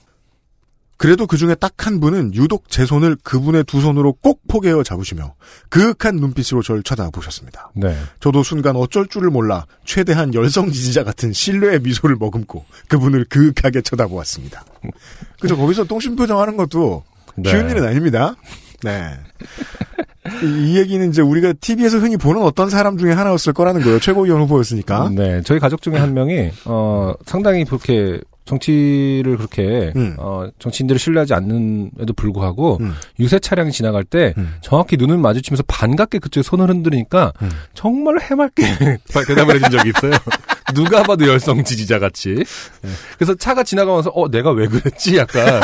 그래도 그 중에 딱 한 분은 유독 제 손을 그분의 두 손으로 꼭 포개어 잡으시며 그윽한 눈빛으로 저를 쳐다보셨습니다. 네. 저도 순간 어쩔 줄을 몰라 최대한 열성 지지자 같은 신뢰의 미소를 머금고 그분을 그윽하게 쳐다보았습니다. 그죠? 거기서 똥심 표정하는 것도 네. 쉬운 일은 아닙니다. 네. 이, 이 얘기는 이제 우리가 TV에서 흔히 보는 어떤 사람 중에 하나였을 거라는 거예요. 최고위원 후보였으니까. 네, 저희 가족 중에 한 명이 어 상당히 그렇게 정치를 그렇게 음. 어 정치인들을 신뢰하지 않는에도 불구하고 음. 유세 차량이 지나갈 때 음. 정확히 눈을 마주치면서 반갑게 그쪽에 손을 흔드니까 음. 정말 해맑게 대답을 해준 적이 있어요. 누가 봐도 열성 지지자 같이. 네. 그래서 차가 지나가면서 어 내가 왜 그랬지 약간.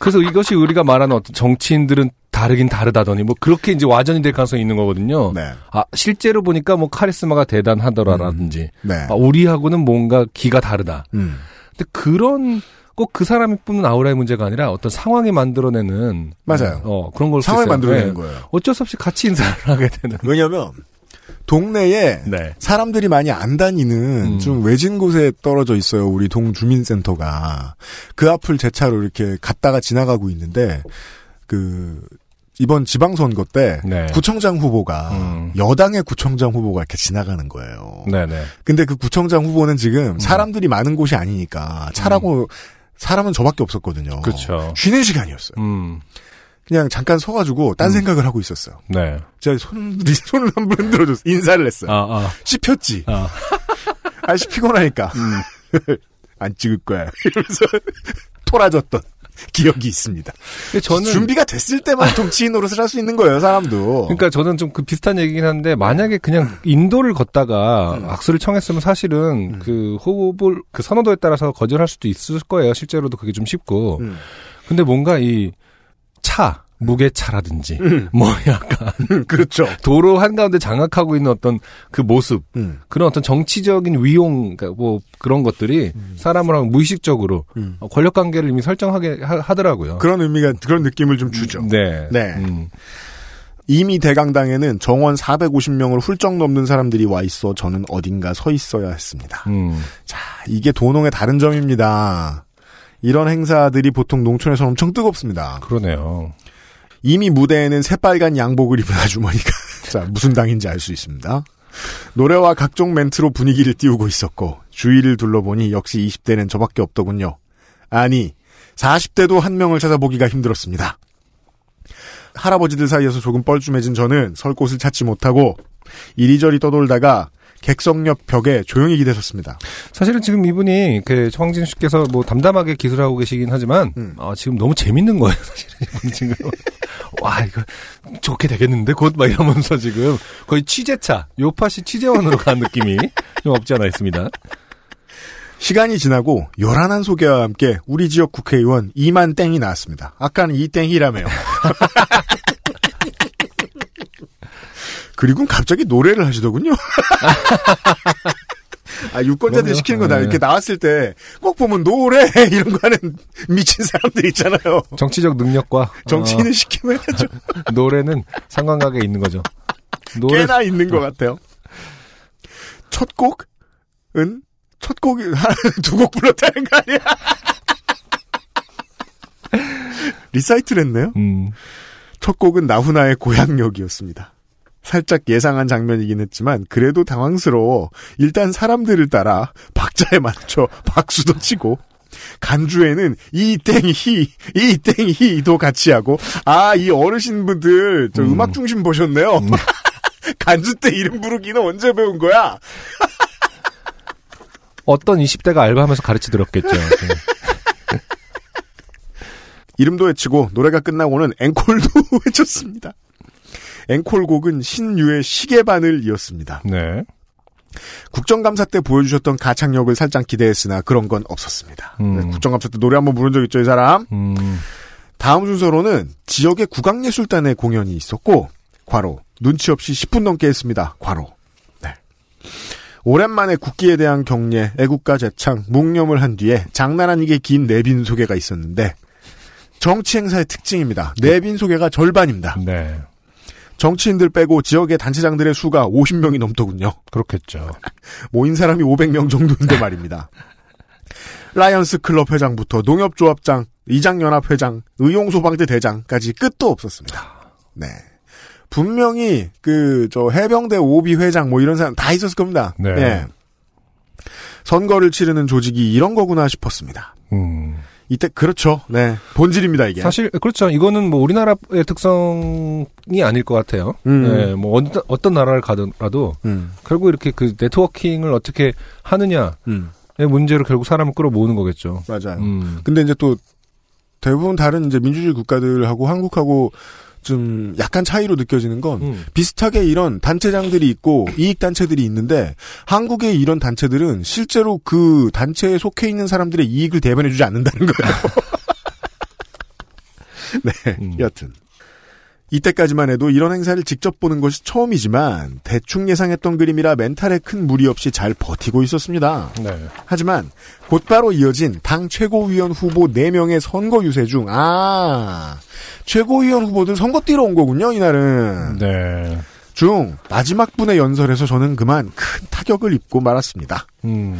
그래서 이것이 우리가 말하는 어떤 정치인들은 다르긴 다르다더니 뭐 그렇게 이제 와전이 될 가능성이 있는 거거든요. 네. 아 실제로 보니까 뭐 카리스마가 대단하더라라든지 네. 아, 우리하고는 뭔가 기가 다르다. 음. 근데 그런 꼭 그 사람이 뿜는 아우라의 문제가 아니라 어떤 상황이 만들어내는 맞아요. 어 그런 걸 글쎄요. 만들어내는 네. 거예요. 어쩔 수 없이 같이 인사를 하게 되는. 왜냐면 동네에 네. 사람들이 많이 안 다니는 음. 좀 외진 곳에 떨어져 있어요. 우리 동주민센터가 그 앞을 제 차로 이렇게 갔다가 지나가고 있는데 그 이번 지방선거 때 네. 구청장 후보가 음. 여당의 구청장 후보가 이렇게 지나가는 거예요. 네네. 근데 그 구청장 후보는 음. 지금 사람들이 많은 곳이 아니니까 차라고 사람은 저밖에 없었거든요. 그렇죠. 쉬는 시간이었어요. 음. 그냥 잠깐 서가지고 딴 생각을 하고 있었어요. 네. 제가 손, 손을 한 번 흔들어줬어요. 인사를 했어요. 아 아. 씹혔지. 아. 아씨 피곤하니까 안 찍을 거야 이러면서 토라졌던 기억이 있습니다. 저는 준비가 됐을 때만 정치인 노릇을 할 수 있는 거예요, 사람도. 그러니까 저는 좀 그 비슷한 얘기긴 한데 만약에 그냥 인도를 걷다가 음. 악수를 청했으면 사실은 그 후보 그 선호도에 따라서 거절할 수도 있을 거예요. 실제로도 그게 좀 쉽고. 음. 근데 뭔가 이 차, 무게차라든지 뭐 약간 그렇죠. 도로 한가운데 장악하고 있는 어떤 그 모습 음. 그런 어떤 정치적인 위용 그러니까 뭐 그런 것들이 사람을 하면 무의식적으로 음. 어, 권력 관계를 이미 설정하게 하, 더라고요 그런 의미가 그런 느낌을 좀 주죠. 네. 네. 음. 이미 대강당에는 정원 450명을 훌쩍 넘는 사람들이 와 있어 저는 어딘가 서 있어야 했습니다. 음. 자, 이게 도농의 다른 점입니다. 이런 행사들이 보통 농촌에서 엄청 뜨겁습니다. 그러네요. 이미 무대에는 새빨간 양복을 입은 아주머니가 자 무슨 당인지 알 수 있습니다. 노래와 각종 멘트로 분위기를 띄우고 있었고 주위를 둘러보니 역시 20대는 저밖에 없더군요. 아니 40대도 한 명을 찾아보기가 힘들었습니다. 할아버지들 사이에서 조금 뻘쭘해진 저는 설 곳을 찾지 못하고 이리저리 떠돌다가 객석옆 벽에 조용히 기대섰습니다. 사실은 지금 이분이 그 황진 씨께서 뭐 담담하게 기술하고 계시긴 하지만 음. 어, 지금 너무 재밌는 거예요. 사실은 지금 와 이거 좋게 되겠는데 곧 막 이러면서 지금 거의 취재차 요파시 취재원으로 간 느낌이 좀 없지 않아 있습니다. 시간이 지나고 요란한 소개와 함께 우리 지역 국회의원 이만 땡이 나왔습니다. 아까는 이 땡이라며요. 그리고 갑자기 노래를 하시더군요. 아, 유권자들이 그럼요. 시키는 거다. 네. 이렇게 나왔을 때 꼭 보면 노래 이런 거 하는 미친 사람들 있잖아요. 정치적 능력과 정치인을 시키면 해야죠. 어, 노래는 상관관계에 있는 거죠. 노래 꽤나 있는 것 같아요. 첫 곡은 첫 곡이 두 곡 불렀다는 거 아니야? 리사이틀을 했네요. 음, 첫 곡은 나훈아의 고향역이었습니다. 살짝 예상한 장면이긴 했지만 그래도 당황스러워 일단 사람들을 따라 박자에 맞춰 박수도 치고 간주에는 이 땡히 이 땡히도 같이 하고 아 이 어르신분들 저 음악 중심 보셨네요. 간주 때 이름 부르기는 언제 배운 거야? 어떤 20대가 알바하면서 가르쳐 들었겠죠. 네. 이름도 외치고 노래가 끝나고는 앵콜도 외쳤습니다. 앵콜곡은 신유의 시계바늘 이었습니다. 네. 국정감사 때 보여주셨던 가창력을 살짝 기대했으나 그런 건 없었습니다. 음. 네, 국정감사 때 노래 한번 부른 적 있죠, 이 사람? 음, 다음 순서로는 지역의 국악예술단의 공연이 있었고, 과로, 눈치 없이 10분 넘게 했습니다. 과로. 네. 오랜만에 국기에 대한 경례, 애국가 재창, 묵념을 한 뒤에 장난 아니게 긴 내빈 소개가 있었는데, 정치 행사의 특징입니다. 내빈 소개가 절반입니다. 네. 정치인들 빼고 지역의 단체장들의 수가 50명이 넘더군요. 그렇겠죠. 모인 사람이 500명 정도인데 말입니다. 라이언스 클럽 회장부터 농협조합장, 이장연합 회장, 의용소방대 대장까지 끝도 없었습니다. 네. 분명히 그 저 해병대 OB 회장 뭐 이런 사람 다 있었을 겁니다. 네. 예. 선거를 치르는 조직이 이런 거구나 싶었습니다. 음. 이때 그렇죠. 네. 본질입니다 이게. 사실 그렇죠. 이거는 뭐 우리나라의 특성이 아닐 것 같아요. 음. 네, 뭐 어떤, 어떤 나라를 가더라도 음. 결국 이렇게 그 네트워킹을 어떻게 하느냐의 음. 문제로 결국 사람을 끌어모으는 거겠죠. 맞아요. 음. 근데 이제 또 대부분 다른 이제 민주주의 국가들하고 한국하고 좀 약간 차이로 느껴지는 건 음. 비슷하게 이런 단체장들이 있고 이익 단체들이 있는데 한국의 이런 단체들은 실제로 그 단체에 속해 있는 사람들의 이익을 대변해주지 않는다는 거예요. 네, 음. 여튼 이때까지만 해도 이런 행사를 직접 보는 것이 처음이지만 대충 예상했던 그림이라 멘탈에 큰 무리 없이 잘 버티고 있었습니다. 네. 하지만 곧바로 이어진 당 최고위원 후보 4명의 선거 유세 중, 아, 최고위원 후보들 선거 뛰러 온 거군요, 이날은. 네. 중, 마지막 분의 연설에서 저는 그만 큰 타격을 입고 말았습니다. 음.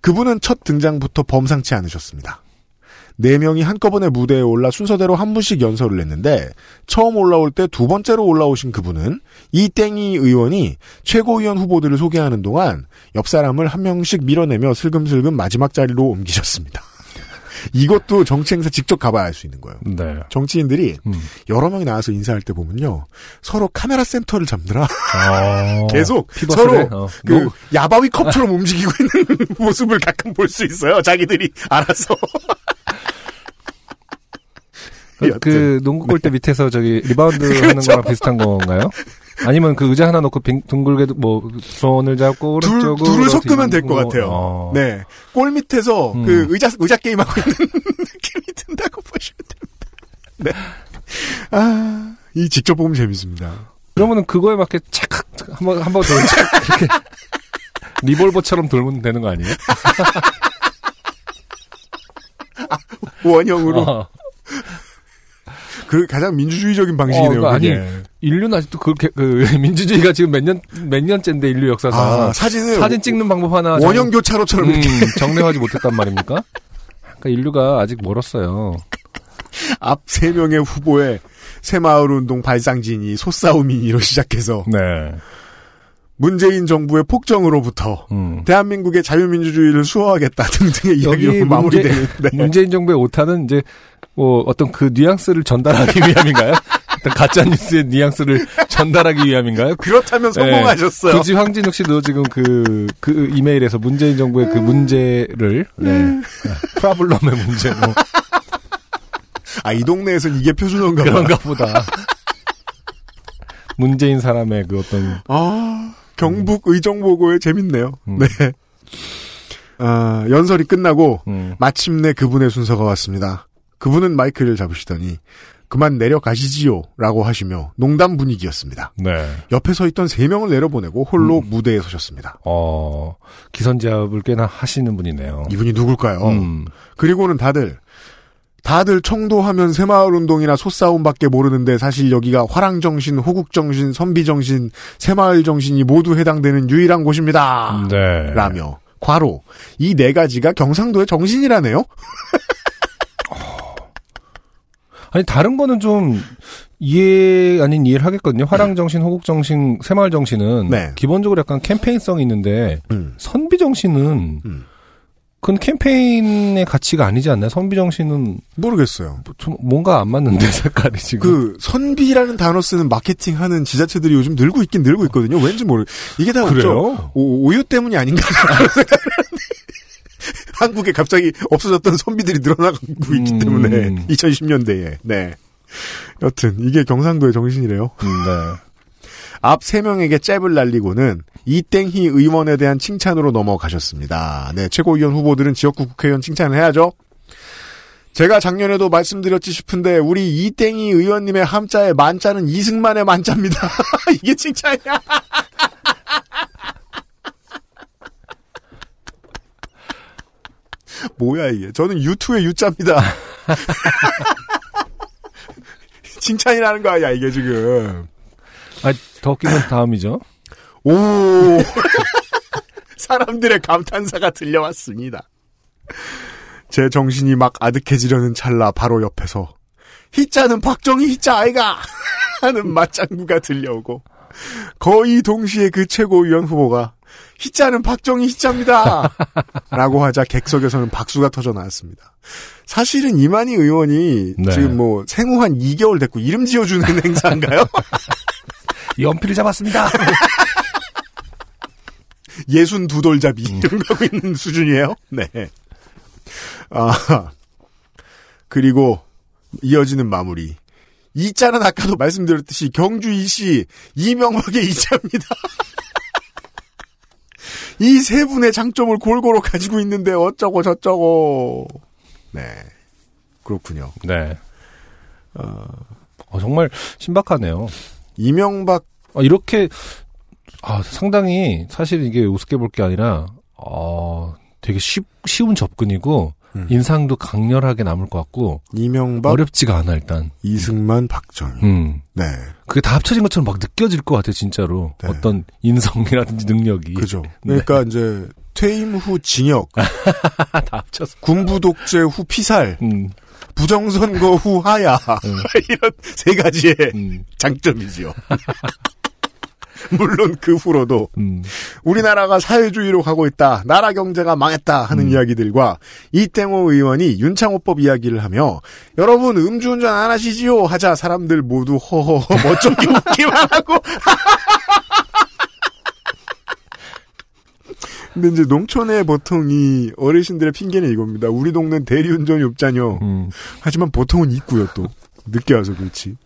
그분은 첫 등장부터 범상치 않으셨습니다. 네 명이 한꺼번에 무대에 올라 순서대로 한 분씩 연설을 했는데 처음 올라올 때 두 번째로 올라오신 그분은 이 땡이 의원이 최고위원 후보들을 소개하는 동안 옆 사람을 한 명씩 밀어내며 슬금슬금 마지막 자리로 옮기셨습니다. 이것도 정치 행사 직접 가봐야 알 수 있는 거예요. 네. 정치인들이 음. 여러 명이 나와서 인사할 때 보면요. 서로 카메라 센터를 잡느라 어. 계속 서로 해? 어. 그 뭐, 야바위 컵처럼 움직이고 있는 모습을 가끔 볼 수 있어요. 자기들이 알아서. 그 농구 골대 밑에서 저기 리바운드 하는 거랑 비슷한 건가요? 아니면 그 의자 하나 놓고 빙, 둥글게 뭐 손을 잡고 둘, 오른쪽으로 둘을 섞으면 될 것 같아요. 어. 네. 골 밑에서 음. 그 의자, 의자 게임하고 있는 느낌이 든다고 보시면 됩니다. 네. 아, 이 직접 보면 재밌습니다. 그러면은 그거에 맞게 착 한번 한번 더 이렇게 리볼버처럼 돌면 되는 거 아니에요? 원형으로. 어. 그 가장 민주주의적인 방식이네요. 어, 아니, 그게. 인류는 아직도 그렇게 그 민주주의가 지금 몇 년 몇 년째인데 인류 역사상 아, 사진을 사진 찍는 방법 하나 원형 교차로처럼 음, 정리하지 못했단 말입니까? 그러니까 인류가 아직 멀었어요. 앞 세 명의 후보의 새마을운동 발상진이 소싸움이로 시작해서 네. 문재인 정부의 폭정으로부터 음. 대한민국의 자유민주주의를 수호하겠다 등등의 이야기로 마무리되는 네. 문재인 정부의 오타는 이제 뭐 어떤 그 뉘앙스를 전달하기 위함인가요? 가짜 뉴스의 뉘앙스를 전달하기 위함인가요? 그렇다면 성공하셨어요. 네. 굳이 황진욱 씨도 지금 그, 그 이메일에서 문재인 정부의 그 문제를, 네. 프라블럼의 문제, 뭐, 아, 이 동네에선 이게 표준어인가 봐. 그런가 보다. 문재인 사람의 그 어떤, 아, 경북 의정보고에 재밌네요. 음. 네. 아, 연설이 끝나고 음, 마침내 그분의 순서가 왔습니다. 그분은 마이크를 잡으시더니 그만 내려가시지요 라고 하시며 농담 분위기였습니다. 네. 옆에 서 있던 세 명을 내려보내고 홀로 무대에 서셨습니다. 어, 기선제압을 꽤나 하시는 분이네요. 이분이 누굴까요? 음, 그리고는 다들 다들 청도하면 새마을운동이나 소싸움밖에 모르는데 사실 여기가 화랑정신, 호국정신, 선비정신, 새마을정신이 모두 해당되는 유일한 곳입니다. 네. 라며 과로 이 네 가지가 경상도의 정신이라네요. 아니, 다른 거는 좀, 이해, 아닌 이해를 하겠거든요. 화랑 정신, 호국 정신, 새마을 정신은. 네. 기본적으로 약간 캠페인성이 있는데, 음. 선비 정신은, 음. 그건 캠페인의 가치가 아니지 않나요? 선비 정신은 모르겠어요. 좀 뭔가 안 맞는데, 색깔이 지금. 그 선비라는 단어 쓰는 마케팅하는 지자체들이 요즘 늘고 있긴 늘고 있거든요. 왠지 모르. 이게 다 그래요? 저 오, 우유 때문이 아닌가. 한국에 갑자기 없어졌던 선비들이 늘어나고 있기 음. 때문에 2010년대에 네. 여튼 이게 경상도의 정신이래요. 음, 네. 앞 세 명에게 잽을 날리고는 이땡희 의원에 대한 칭찬으로 넘어가셨습니다. 네, 최고위원 후보들은 지역구 국회의원 칭찬을 해야죠. 제가 작년에도 말씀드렸지 싶은데 우리 이땡희 의원님의 함자의 만자는 이승만의 만자입니다. 이게 칭찬이야. 뭐야 이게? 저는 유투의 유자입니다. 칭찬이라는 거 아니야 이게 지금. 아, 더 웃기면 다음이죠. 오 사람들의 감탄사가 들려왔습니다. 제 정신이 막 아득해지려는 찰나 바로 옆에서 희자는 박정희 희자 아이가 하는 맞장구가 들려오고 거의 동시에 그 최고위원 후보가 희자는 박정희 희자입니다. 라고 하자 객석에서는 박수가 터져 나왔습니다. 사실은 이만희 의원이 네. 지금 뭐 생후 한 2개월 됐고 이름 지어주는 행사인가요? 연필을 잡았습니다. 예순 두 돌잡이 이런 거 있는 수준이에요. 네. 아 그리고 이어지는 마무리. 이자는 아까도 말씀드렸듯이 경주 이씨 이명박의 이자입니다. 이 세 분의 장점을 골고루 가지고 있는데 어쩌고 저쩌고. 네. 그렇군요. 네. 어, 정말 신박하네요. 이명박 아, 이렇게 아, 상당히 사실 이게 우습게 볼 게 아니라 어, 되게 쉽, 쉬운 접근이고 음. 인상도 강렬하게 남을 것 같고 이명박 어렵지가 않아 일단. 이승만 박정희. 음. 네. 그게 다 합쳐진 것처럼 막 느껴질 것 같아 진짜로 네. 어떤 인성이라든지 능력이 그죠. 네. 그러니까 이제 퇴임 후 징역, 다 합쳐서. 군부 독재 후 피살, 음. 부정선거 후 하야 이런 세 가지의 음. 장점이지요. 물론 그 후로도 음. 우리나라가 사회주의로 가고 있다, 나라 경제가 망했다 하는 음. 이야기들과 이땡호 의원이 윤창호법 이야기를 하며 여러분 음주운전 안 하시지요 하자 사람들 모두 허허허 멋쩍게 웃기만 하고 근데 이제 농촌에 보통 이 어르신들의 핑계는 이겁니다. 우리 동네는 대리운전이 없자뇨. 음. 하지만 보통은 있고요, 또. 늦게 와서 그렇지.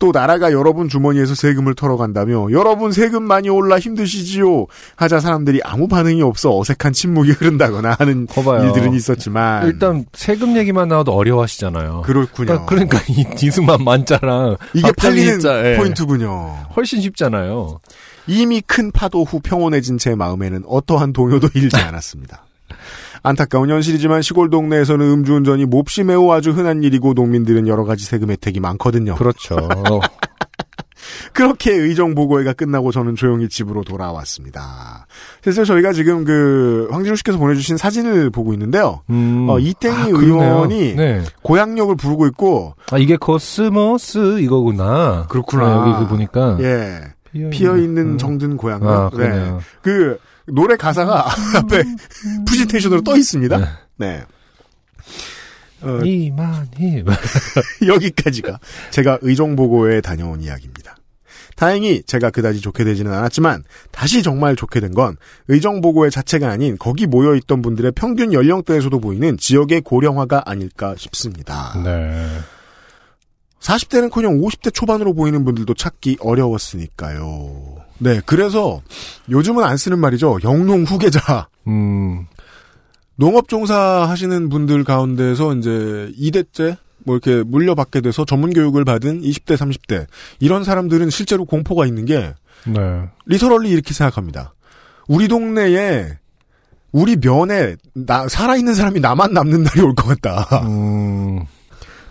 또 나라가 여러분 주머니에서 세금을 털어간다며 여러분 세금 많이 올라 힘드시지요 하자 사람들이 아무 반응이 없어 어색한 침묵이 흐른다거나 하는 거봐요. 일들은 있었지만 일단 세금 얘기만 나와도 어려워하시잖아요. 그렇군요. 그러니까, 그러니까 이 이승만 만자랑 이게 팔리는 자, 예. 포인트군요. 훨씬 쉽잖아요. 이미 큰 파도 후 평온해진 제 마음에는 어떠한 동요도 일지 않았습니다. 안타까운 현실이지만 시골 동네에서는 음주운전이 몹시 매우 아주 흔한 일이고 농민들은 여러 가지 세금 혜택이 많거든요. 그렇죠. 그렇게 의정 보고회가 끝나고 저는 조용히 집으로 돌아왔습니다. 그래서 저희가 지금 그 황진우 씨께서 보내주신 사진을 보고 있는데요. 음. 어, 이땡희 아. 의원이 네. 고향역을 부르고 있고 아 이게 코스모스 이거구나. 그렇구나. 네, 여기 그 보니까 예 피어, 피어 있는 음. 정든 고향역. 아 네. 그 노래 가사가 앞에 프레젠테이션으로 떠 있습니다. 네. 어, 이만희. 여기까지가 제가 의정 보고에 다녀온 이야기입니다. 다행히 제가 그다지 좋게 되지는 않았지만 다시 정말 좋게 된 건 의정 보고회 자체가 아닌 거기 모여 있던 분들의 평균 연령대에서도 보이는 지역의 고령화가 아닐까 싶습니다. 네. 40대는커녕 50대 초반으로 보이는 분들도 찾기 어려웠으니까요. 네, 그래서 요즘은 안 쓰는 말이죠. 영농 후계자. 음. 농업 종사 하시는 분들 가운데서 이제 2대째 뭐 이렇게 물려받게 돼서 전문 교육을 받은 20대, 30대 이런 사람들은 실제로 공포가 있는 게 네. 리터럴리 이렇게 생각합니다. 우리 동네에 우리 면에 나, 살아있는 사람이 나만 남는 날이 올 것 같다. 음.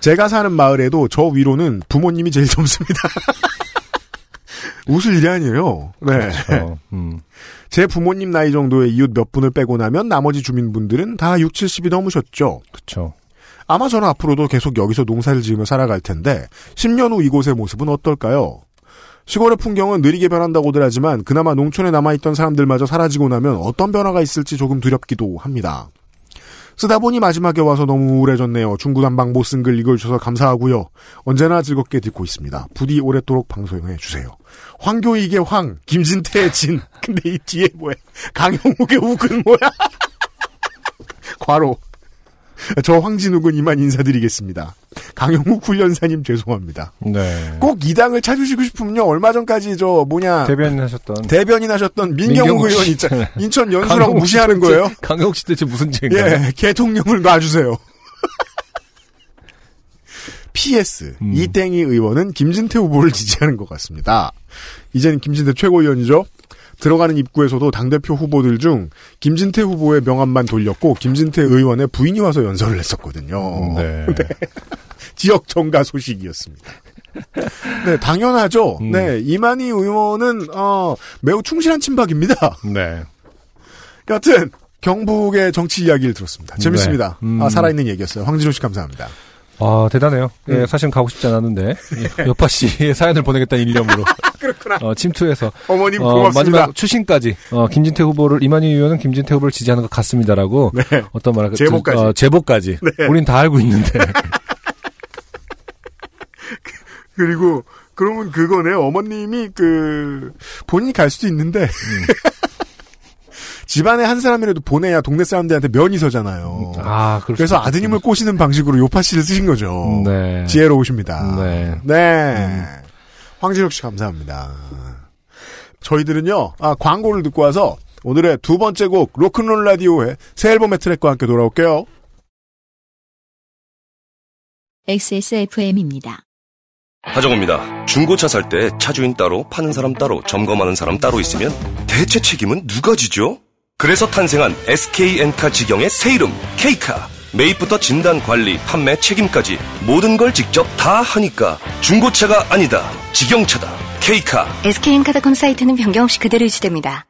제가 사는 마을에도 저 위로는 부모님이 제일 젊습니다. 웃을 일이 아니에요. 네. 그렇죠. 음. 제 부모님 나이 정도의 이웃 몇 분을 빼고 나면 나머지 주민분들은 다 6, 70이 넘으셨죠. 그렇죠. 아마 저는 앞으로도 계속 여기서 농사를 지으며 살아갈 텐데 10년 후 이곳의 모습은 어떨까요? 시골의 풍경은 느리게 변한다고들 하지만 그나마 농촌에 남아있던 사람들마저 사라지고 나면 어떤 변화가 있을지 조금 두렵기도 합니다. 쓰다 보니 마지막에 와서 너무 우울해졌네요. 중구난방 못 쓴 글 읽어주셔서 감사하고요. 언제나 즐겁게 듣고 있습니다. 부디 오랫도록 방송해 주세요. 황교익의 황, 김진태의 진. 근데 이 뒤에 뭐야? 강형욱의 욱은 뭐야? 과로. 저 황진욱은 이만 인사드리겠습니다. 강용욱 훈련사님 죄송합니다. 네. 꼭 이 당을 찾으시고 싶으면요. 얼마 전까지 저 뭐냐 대변하셨던 대변인 하셨던 민경욱 민경욱 의원 씨. 있잖아요. 인천 연수라고 무시하는 거예요. 강용욱 씨 대체 무슨 죄인가요? 예, 개통령을 놔주세요. PS 음. 이땡이 의원은 김진태 후보를 지지하는 것 같습니다. 이제는 김진태 최고위원이죠. 들어가는 입구에서도 당대표 후보들 중 김진태 후보의 명함만 돌렸고 김진태 의원의 부인이 와서 연설을 했었거든요. 네. 지역 정가 소식이었습니다. 네, 당연하죠. 음. 네, 이만희 의원은 어, 매우 충실한 친박입니다. 네. 여튼 경북의 정치 이야기를 들었습니다. 재밌습니다. 네. 음. 아, 살아있는 얘기였어요. 황진호 씨 감사합니다. 아, 대단해요. 예, 음. 사실은 가고 싶지 않았는데, 예, 여파 씨의 사연을 보내겠다는 일념으로. 그렇구나. 어, 침투해서. 어머님 어, 고맙습니다. 마지막 추신까지, 어, 김진태 후보를, 이만희 의원은 김진태 후보를 지지하는 것 같습니다라고. 네. 어떤 말 할까. 제보까지. 어, 제보까지. 네. 우린 다 알고 있는데. 그리고 그러면 그거네요. 어머님이 그 본인이 갈 수도 있는데 음. 집안에 한 사람이라도 보내야 동네 사람들한테 면이 서잖아요. 아, 그럴 그래서 아드님을 꼬시는 방식으로 요파 씨를 쓰신 거죠. 네. 지혜로우십니다. 네. 네. 황진혁 씨 감사합니다. 저희들은요, 아, 광고를 듣고 와서 오늘의 두 번째 곡, 로큰롤 라디오의 새 앨범의 트랙과 함께 돌아올게요. XSFM입니다. 하정우입니다. 중고차 살 때 차주인 따로 파는 사람 따로 점검하는 사람 따로 있으면 대체 책임은 누가 지죠? 그래서 탄생한 SK엔카 직영의 새 이름 K카. 매입부터 진단 관리, 판매 책임까지 모든 걸 직접 다 하니까 중고차가 아니다. 직영차다. K카. SK엔카드컴 사이트는 변경 없이 그대로 유지됩니다.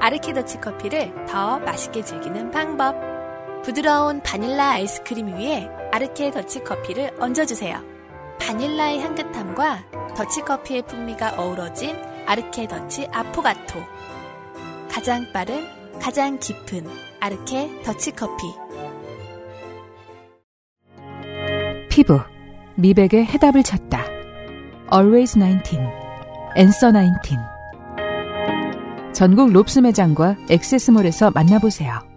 아르케더치 커피를 더 맛있게 즐기는 방법. 부드러운 바닐라 아이스크림 위에 아르케 더치 커피를 얹어주세요. 바닐라의 향긋함과 더치 커피의 풍미가 어우러진 아르케 더치 아포가토. 가장 빠른, 가장 깊은 아르케 더치 커피. 피부, 미백의 해답을 찾다. Always 19, Answer 19. 전국 롭스 매장과 액세스몰에서 만나보세요.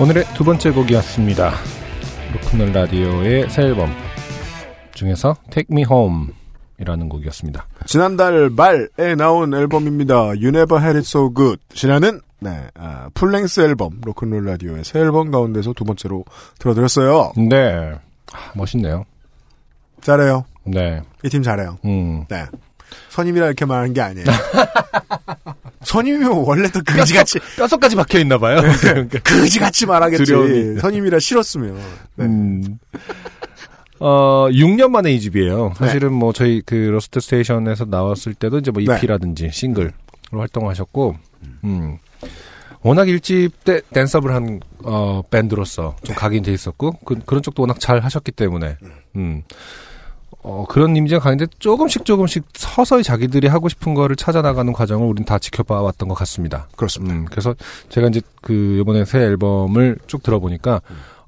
오늘의 두 번째 곡이었습니다. 로큰롤 라디오의 새 앨범 중에서 Take Me Home 이라는 곡이었습니다. 지난달 말에 나온 앨범입니다. You Never Had It So Good 이라는 네, 아, 풀랭스 앨범 로큰롤 라디오의 새 앨범 가운데서 두 번째로 들어드렸어요. 네. 아, 멋있네요. 잘해요. 네. 이 팀 잘해요. 음. 네. 선임이라 이렇게 말하는 게 아니에요. 선임이면 원래 또 그지같이 뼈속까지 박혀 있나 봐요. 그지같이 말하겠지. 두려움이. 선임이라 싫었으면. 네. 음. 어, 6년 만에 이 집이에요. 사실은 뭐 저희 그 러스트 스테이션에서 나왔을 때도 이제 뭐 네. EP라든지 싱글로 활동하셨고, 음. 워낙 일집 때 danceable한, 어, 밴드로서 좀 각인돼 있었고, 그, 그런 쪽도 워낙 잘 하셨기 때문에, 음. 어, 그런 이미지가 강한데 조금씩 조금씩 서서히 자기들이 하고 싶은 거를 찾아나가는 과정을 우린 다 지켜봐 왔던 것 같습니다. 그렇습니다. 음, 그래서 제가 이제 그 이번에 새 앨범을 쭉 들어보니까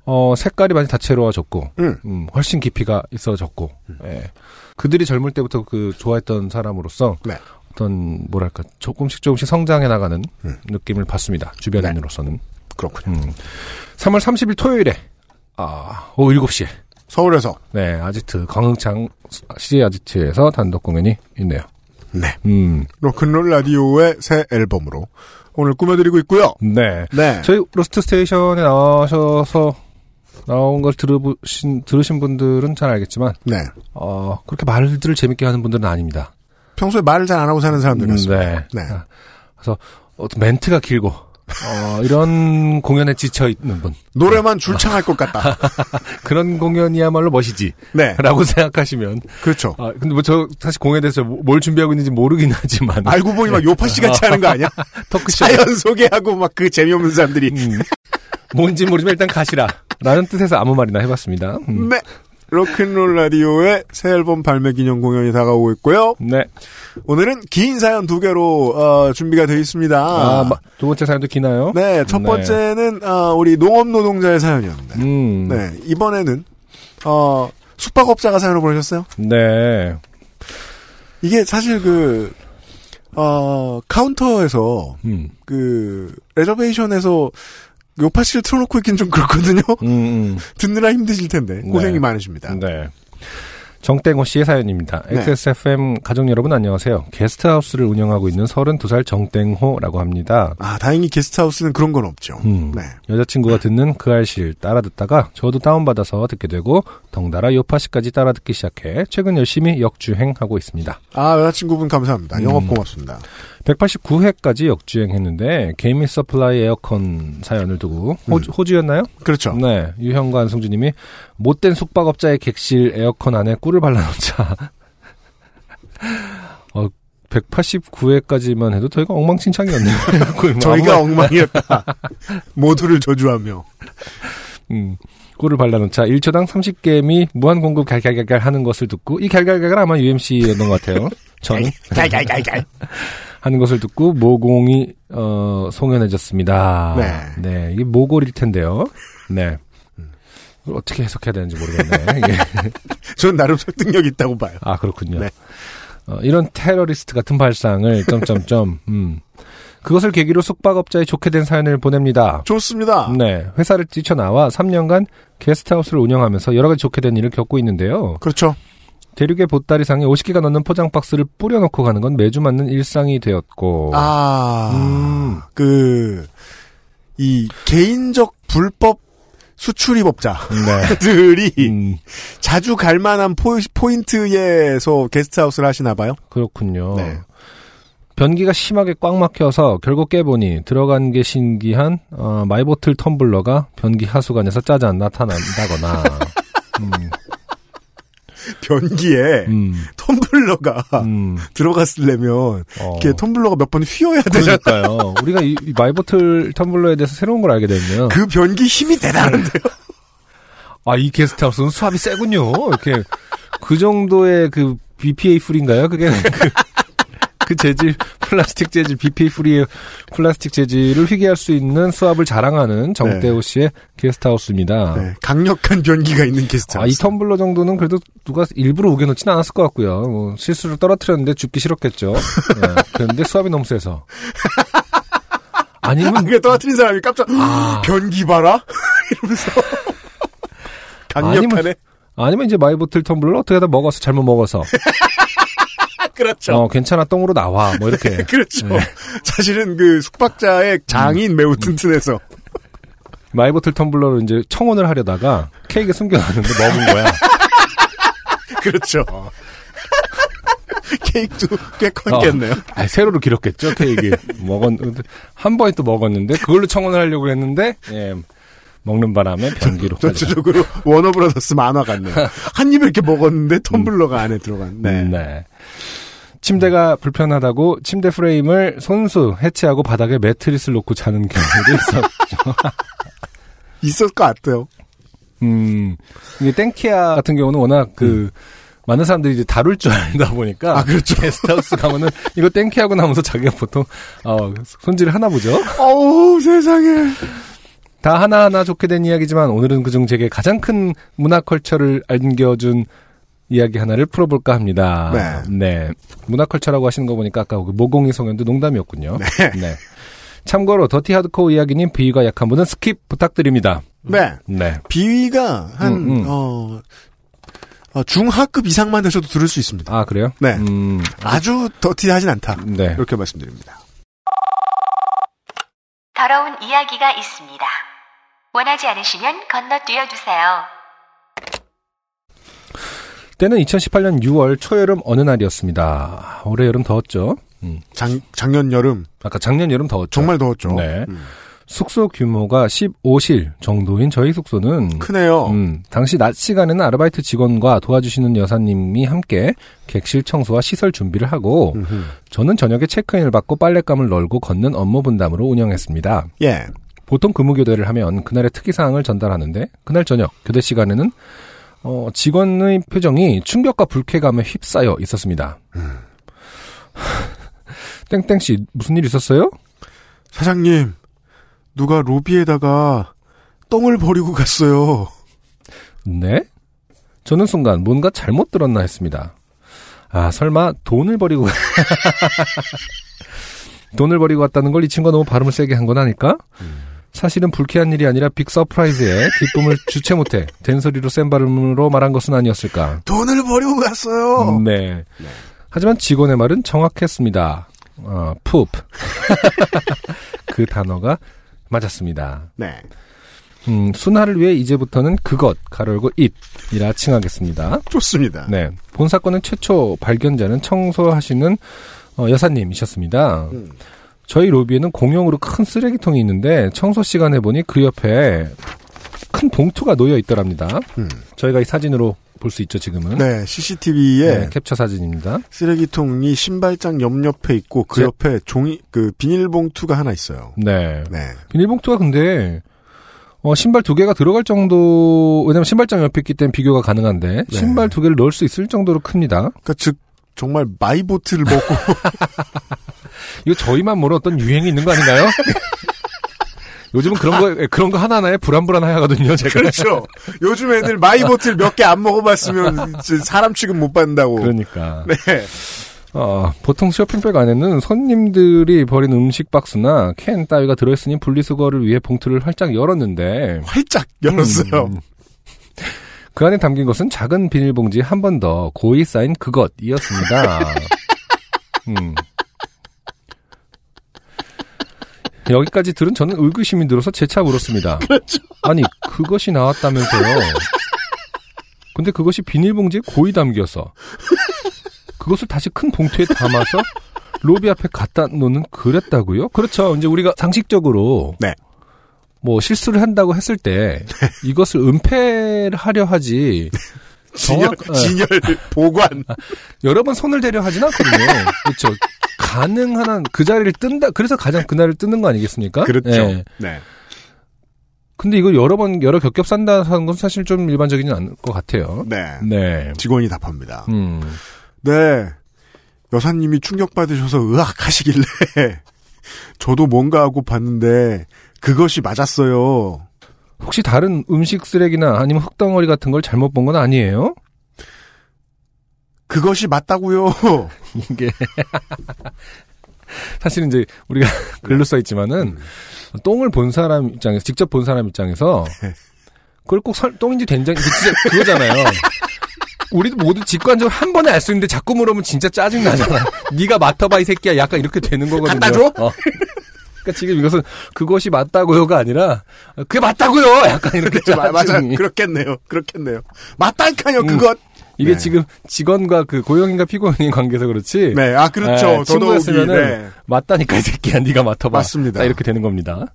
어 색깔이 많이 다채로워졌고 음. 음, 훨씬 깊이가 있어졌고 예. 그들이 젊을 때부터 그 좋아했던 사람으로서 네. 어떤 뭐랄까 조금씩 조금씩 성장해 나가는 음. 느낌을 받습니다 주변인으로서는 그렇군요. 음. 3월 30일 토요일에 아 오후 7시에 서울에서 네 아지트 광흥창 CJ 아지트에서 단독 공연이 있네요. 네. 음, 로큰롤 라디오의 새 앨범으로 오늘 꾸며드리고 있고요. 네. 네. 저희 로스트 스테이션에 나와셔서 나온 걸 들으신, 들으신 분들은 잘 알겠지만, 네. 어, 그렇게 말들을 재밌게 하는 분들은 아닙니다. 평소에 말을 잘 안 하고 사는 사람들이었습니다. 네. 네. 아, 그래서 어떤 멘트가 길고, 어, 이런 공연에 지쳐 있는 분. 노래만 줄창할 것 같다. 그런 공연이야말로 멋이지. 네. 라고 생각하시면. 그렇죠. 아, 근데 뭐 저 사실 공연에 대해서 뭘 준비하고 있는지 모르긴 하지만. 알고 보니 막 요파 씨 같이 하는 거 아니야? 토크쇼. 사연 소개하고 막 그 재미없는 사람들이. 음, 뭔지 모르지만 일단 가시라. 라는 뜻에서 아무 말이나 해봤습니다. 음. 네. 로큰롤 라디오의 새 앨범 발매 기념 공연이 다가오고 있고요. 네. 오늘은 긴 사연 두 개로 어, 준비가 되어 있습니다. 아, 마- 두 번째 사연도 기나요? 네, 첫 네. 번째는 어, 우리 농업 노동자의 사연이었는데, 음. 네 이번에는 어, 숙박업자가 사연을 보내셨어요. 네. 이게 사실 그 어, 카운터에서 음. 그 레저베이션에서 요파 씨를 틀어놓고 있긴 좀 그렇거든요. 음, 음. 듣느라 힘드실 텐데 고생이 네. 많으십니다. 네. 정땡호 씨의 사연입니다. 네. XSFM 가족 여러분 안녕하세요. 게스트하우스를 운영하고 있는 32살 정땡호라고 합니다. 아 다행히 게스트하우스는 그런 건 없죠. 음, 네. 여자친구가 듣는 그 알실 따라 듣다가 저도 다운받아서 듣게 되고 덩달아 요파 씨까지 따라 듣기 시작해 최근 열심히 역주행하고 있습니다. 아 여자친구분 감사합니다. 영업 음. 고맙습니다. 189회까지 역주행했는데 개미 supply 에어컨 사연을 두고 호주, 호주였나요? 그렇죠. 네, 유형과 안승주님이 못된 숙박업자의 객실 에어컨 안에 꿀을 발라놓자. 어, 189회까지만 해도 저희가 엉망진창이었네요. 저희가 엉망이었다. 모두를 저주하며. 음, 꿀을 발라놓자 1초당 30개미 무한 공급 갈갈갈갈 하는 것을 듣고 이 갈갈갈갈 아마 UMC였던 것 같아요. 저는 갈갈갈갈. 하는 것을 듣고 모공이 어, 송연해졌습니다. 네. 이게 모골일 텐데요. 네. 이걸 어떻게 해석해야 되는지 모르겠네. 이게. 저는 나름 설득력 있다고 봐요. 아 그렇군요. 네. 어, 이런 테러리스트 같은 발상을 점점점 음. 그것을 계기로 숙박업자에 좋게 된 사연을 보냅니다. 좋습니다. 네, 회사를 뛰쳐나와 3년간 게스트하우스를 운영하면서 여러 가지 좋게 된 일을 겪고 있는데요. 그렇죠. 대륙의 보따리상에 50개가 넘는 포장 박스를 뿌려놓고 가는 건 매주 맞는 일상이 되었고, 아, 음. 그, 이 개인적 불법 수출입업자들이 네, 음, 자주 갈 만한 포, 포인트에서 게스트하우스를 하시나 봐요. 그렇군요. 네. 변기가 심하게 꽉 막혀서 결국 깨보니 들어간 게 신기한 어, 마이보틀 텀블러가 변기 하수관에서 짜잔 나타난다거나, 음, 변기에 음, 텀블러가 음, 들어갔으려면 어. 이렇게 텀블러가 몇 번 휘어야 되잖아. 그러니까요. 우리가 이, 이 마이보틀 텀블러에 대해서 새로운 걸 알게 됐네요. 그 변기 힘이 대단한데요. 아, 이 게스트하우스는 수압이 세군요. 이렇게, 그 정도의 그 BPA 풀인가요? 그게 그, 그 재질, 플라스틱 재질, BPA 풀이의 플라스틱 재질을 휘게 할수 있는 수압을 자랑하는 정대호 씨의 게스트하우스입니다. 네, 강력한 변기가 있는 게스트하우스. 아, 이 텀블러 정도는 그래도 누가 일부러 우겨놓지는 않았을 것 같고요. 뭐 실수로 떨어뜨렸는데 줍기 싫었겠죠. 네, 그런데 수압이 너무 세서. 아니면 그게 떨어뜨린 사람이 깜짝 아. 변기 봐라 이러면서 강력하네. 아니면 이제 마이보틀 텀블러 어떻게 하다 먹어서 잘못 먹어서 그렇죠. 어 괜찮아 똥으로 나와 뭐 이렇게 그렇죠. 네. 사실은 그 숙박자의 장인 매우 튼튼해서 마이보틀 텀블러로 이제 청혼을 하려다가 케이크 숨겨놨는데 먹은 거야. 그렇죠. 케이크도 꽤 컸겠네요. 어, 아니, 세로로 길었겠죠 케이크 먹었는데 한 번에 또 먹었는데 그걸로 청혼을 하려고 했는데 예, 먹는 바람에 변기로. 전체적으로 워너브라더스 만화 같네요. 한 입에 이렇게 먹었는데 텀블러가 안에 들어간. 네. 네. 침대가 불편하다고 침대 프레임을 손수 해체하고 바닥에 매트리스를 놓고 자는 경우도 있었죠. 있을 것 같아요. 음, 이게 땡키아 같은 경우는 워낙 그, 많은 사람들이 이제 다룰 줄 알다 보니까. 음. 아, 그렇죠. 게스트하우스 가면은 이거 땡키하고 나면서 자기가 보통, 어, 손질을 하나 보죠. 어우, 세상에. 다 하나하나 좋게 된 이야기지만 오늘은 그중 제게 가장 큰 문화 컬처를 안겨준 이야기 하나를 풀어볼까 합니다. 네. 문화 culture라고 하시는 거 보니까 아까 그 모공이 성현도 농담이었군요. 네. 참고로 더티 하드코어 이야기님 비위가 약한 분은 skip 부탁드립니다. 네. 네. 비위가 한, 음, 음. 어, 어, 중하급 이상만 되셔도 들을 수 있습니다. 아, 그래요? 네. 음, 아주 dirty하진 않다. 네. 이렇게 말씀드립니다. 더러운 이야기가 있습니다. 원하지 않으시면 건너뛰어 주세요. 때는 2018년 6월 초여름 어느 날이었습니다. 올해 여름 더웠죠? 음, 작, 작년 여름. 아까 작년 여름 더웠죠? 정말 더웠죠. 네. 음. 숙소 규모가 15실 정도인 저희 숙소는 크네요. 음, 당시 낮 시간에는 아르바이트 직원과 도와주시는 여사님이 함께 객실 청소와 시설 준비를 하고 음흠. 저는 저녁에 체크인을 받고 빨랫감을 널고 걷는 업무 분담으로 운영했습니다. 예. 보통 근무 교대를 하면 그날의 특이 사항을 전달하는데 그날 저녁 교대 시간에는 어, 직원의 표정이 충격과 불쾌감에 휩싸여 있었습니다. 땡땡 씨 무슨 일 있었어요? 사장님, 누가 로비에다가 똥을 버리고 갔어요. 네? 저는 순간 뭔가 잘못 들었나 했습니다. 아, 설마 돈을 버리고 돈을 버리고 갔다는 걸 이 친구가 너무 발음을 세게 한 건 아닐까? 사실은 불쾌한 일이 아니라 big surprise에 기쁨을 주체 못해 된소리로 센 발음으로 말한 것은 아니었을까? 돈을 버리고 갔어요. 네. 하지만 직원의 말은 정확했습니다. 어, 푸. 그 단어가 맞았습니다. 네. 음, 순화를 위해 이제부터는 그것, 가로열고 it이라 칭하겠습니다. 좋습니다. 네. 본 사건의 최초 발견자는 청소하시는 어, 여사님이셨습니다. 음. 저희 로비에는 공용으로 큰 쓰레기통이 있는데 청소 시간에 보니 그 옆에 큰 봉투가 놓여 있더랍니다. 음. 저희가 이 사진으로 볼 수 있죠, 지금은. 네, CCTV에 네, 캡처 사진입니다. 쓰레기통이 신발장 옆옆에 있고 그 제- 옆에 종이 그 비닐봉투가 하나 있어요. 네. 네. 비닐봉투가 근데 어, 신발 두 개가 들어갈 정도 왜냐면 신발장 옆에 있기 때문에 비교가 가능한데 네. 신발 두 개를 넣을 수 있을 정도로 큽니다. 그러니까 즉 정말 마이보트를 먹고 이거 저희만 모르는 어떤 유행이 있는 거 아닌가요? 요즘은 그런 거 예, 그런 거 하나하나에 불안불안하거든요. 제가. 그렇죠. 요즘 애들 마이보트를 몇개 안 먹어봤으면 사람 취급 못 받는다고. 그러니까. 네. 어, 보통 쇼핑백 안에는 손님들이 버린 음식 박스나 캔 따위가 들어있으니 분리수거를 위해 봉투를 활짝 열었는데 활짝 열었어요. 음. 그 안에 담긴 것은 작은 비닐봉지에 한번 더 고이 쌓인 그것이었습니다. 음. 여기까지 들은 저는 의구심이 들어서 재차 물었습니다. 아니, 그것이 나왔다면서요. 근데 그것이 비닐봉지에 고이 담겨서 그것을 다시 큰 봉투에 담아서 로비 앞에 갖다 놓는 그랬다고요? 그렇죠. 이제 우리가 상식적으로 네. 뭐 실수를 한다고 했을 때 이것을 은폐를 하려 하지 진열, 어, 진열 보관. 여러 번 손을 대려 하진 않거든요. 그렇죠. 가능한 한 그 자리를 뜬다. 그래서 가장 그날을 뜨는 거 아니겠습니까? 그렇죠. 예. 네. 근데 이걸 여러 번 여러 겹겹 산다 하는 건 사실 좀 일반적이지 않을 것 같아요. 네. 네. 직원이 답합니다. 음. 네. 여사님이 충격받으셔서 의학하시길래 저도 뭔가 하고 봤는데 그것이 맞았어요. 혹시 다른 음식 쓰레기나 아니면 흙덩어리 같은 걸 잘못 본 건 아니에요? 그것이 맞다고요. 이게 사실은 이제 우리가 글로 써 있지만은 똥을 본 사람 입장에서 직접 본 사람 입장에서 그걸 꼭 설, 똥인지 된장인지 진짜 그거잖아요. 우리도 모두 직관적으로 한 번에 알 수 있는데 자꾸 물어보면 진짜 짜증 나잖아. 네가 맡아봐 이 새끼야. 약간 이렇게 되는 거거든요. 갖다 줘? 어. 그러니까 지금 이것은 그것이 맞다고요가 아니라 그게 맞다고요. 약간 이렇게 마- 맞아. 그렇겠네요. 그렇겠네요. 맞다니까요, 음. 그것. 이게 네. 지금 직원과 그 고용인과 피고인인 관계에서 그렇지. 네, 아, 그렇죠. 더더욱이, 친구였으면은 네. 맞다니까 이 새끼야. 네가 맡아봐. 맞습니다. 딱 이렇게 되는 겁니다.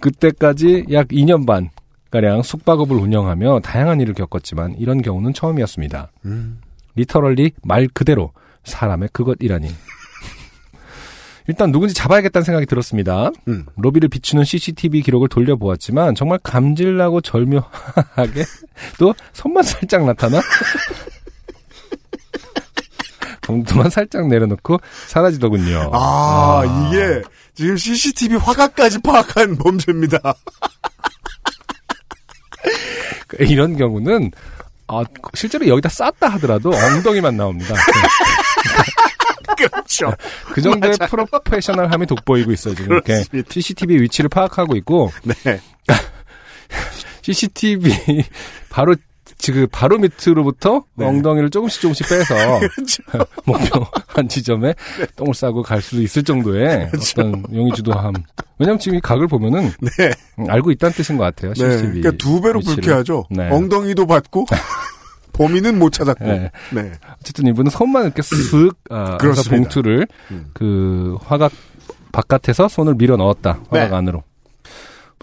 그때까지 약 2년 반 가량 숙박업을 운영하며 다양한 일을 겪었지만 이런 경우는 처음이었습니다. 음. 리터럴리 말 그대로 사람의 그것이라니. 일단 누군지 잡아야겠다는 생각이 들었습니다. 음. 로비를 비추는 CCTV 기록을 돌려보았지만 정말 감질나고 절묘하게 또 손만 살짝 나타나 봉투만 살짝 내려놓고 사라지더군요. 아, 이게 지금 CCTV 화각까지 파악한 범죄입니다. 이런 경우는 아, 실제로 여기다 쌌다 하더라도 엉덩이만 나옵니다. 그렇죠. 그 정도의 맞아요. 프로페셔널함이 돋보이고 있어요. 지금 이렇게 그렇습니다. CCTV 위치를 파악하고 있고 네. CCTV 바로 지금 바로 밑으로부터 네. 엉덩이를 조금씩 조금씩 빼서 그렇죠. 목표 한 지점에 똥을 싸고 갈 수도 있을 정도의 그렇죠. 어떤 용의주도함. 왜냐면 지금 이 각을 보면은 네. 음, 알고 있다는 뜻인 것 같아요. 네. CCTV. 그러니까 두 배로 위치를. 불쾌하죠. 네. 엉덩이도 받고 범인은 못 찾았고. 네. 네. 어쨌든 이분은 손만 이렇게 쓱 아, 그렇습니다. 봉투를 음. 그 화각 바깥에서 손을 밀어 넣었다. 화각 네. 안으로.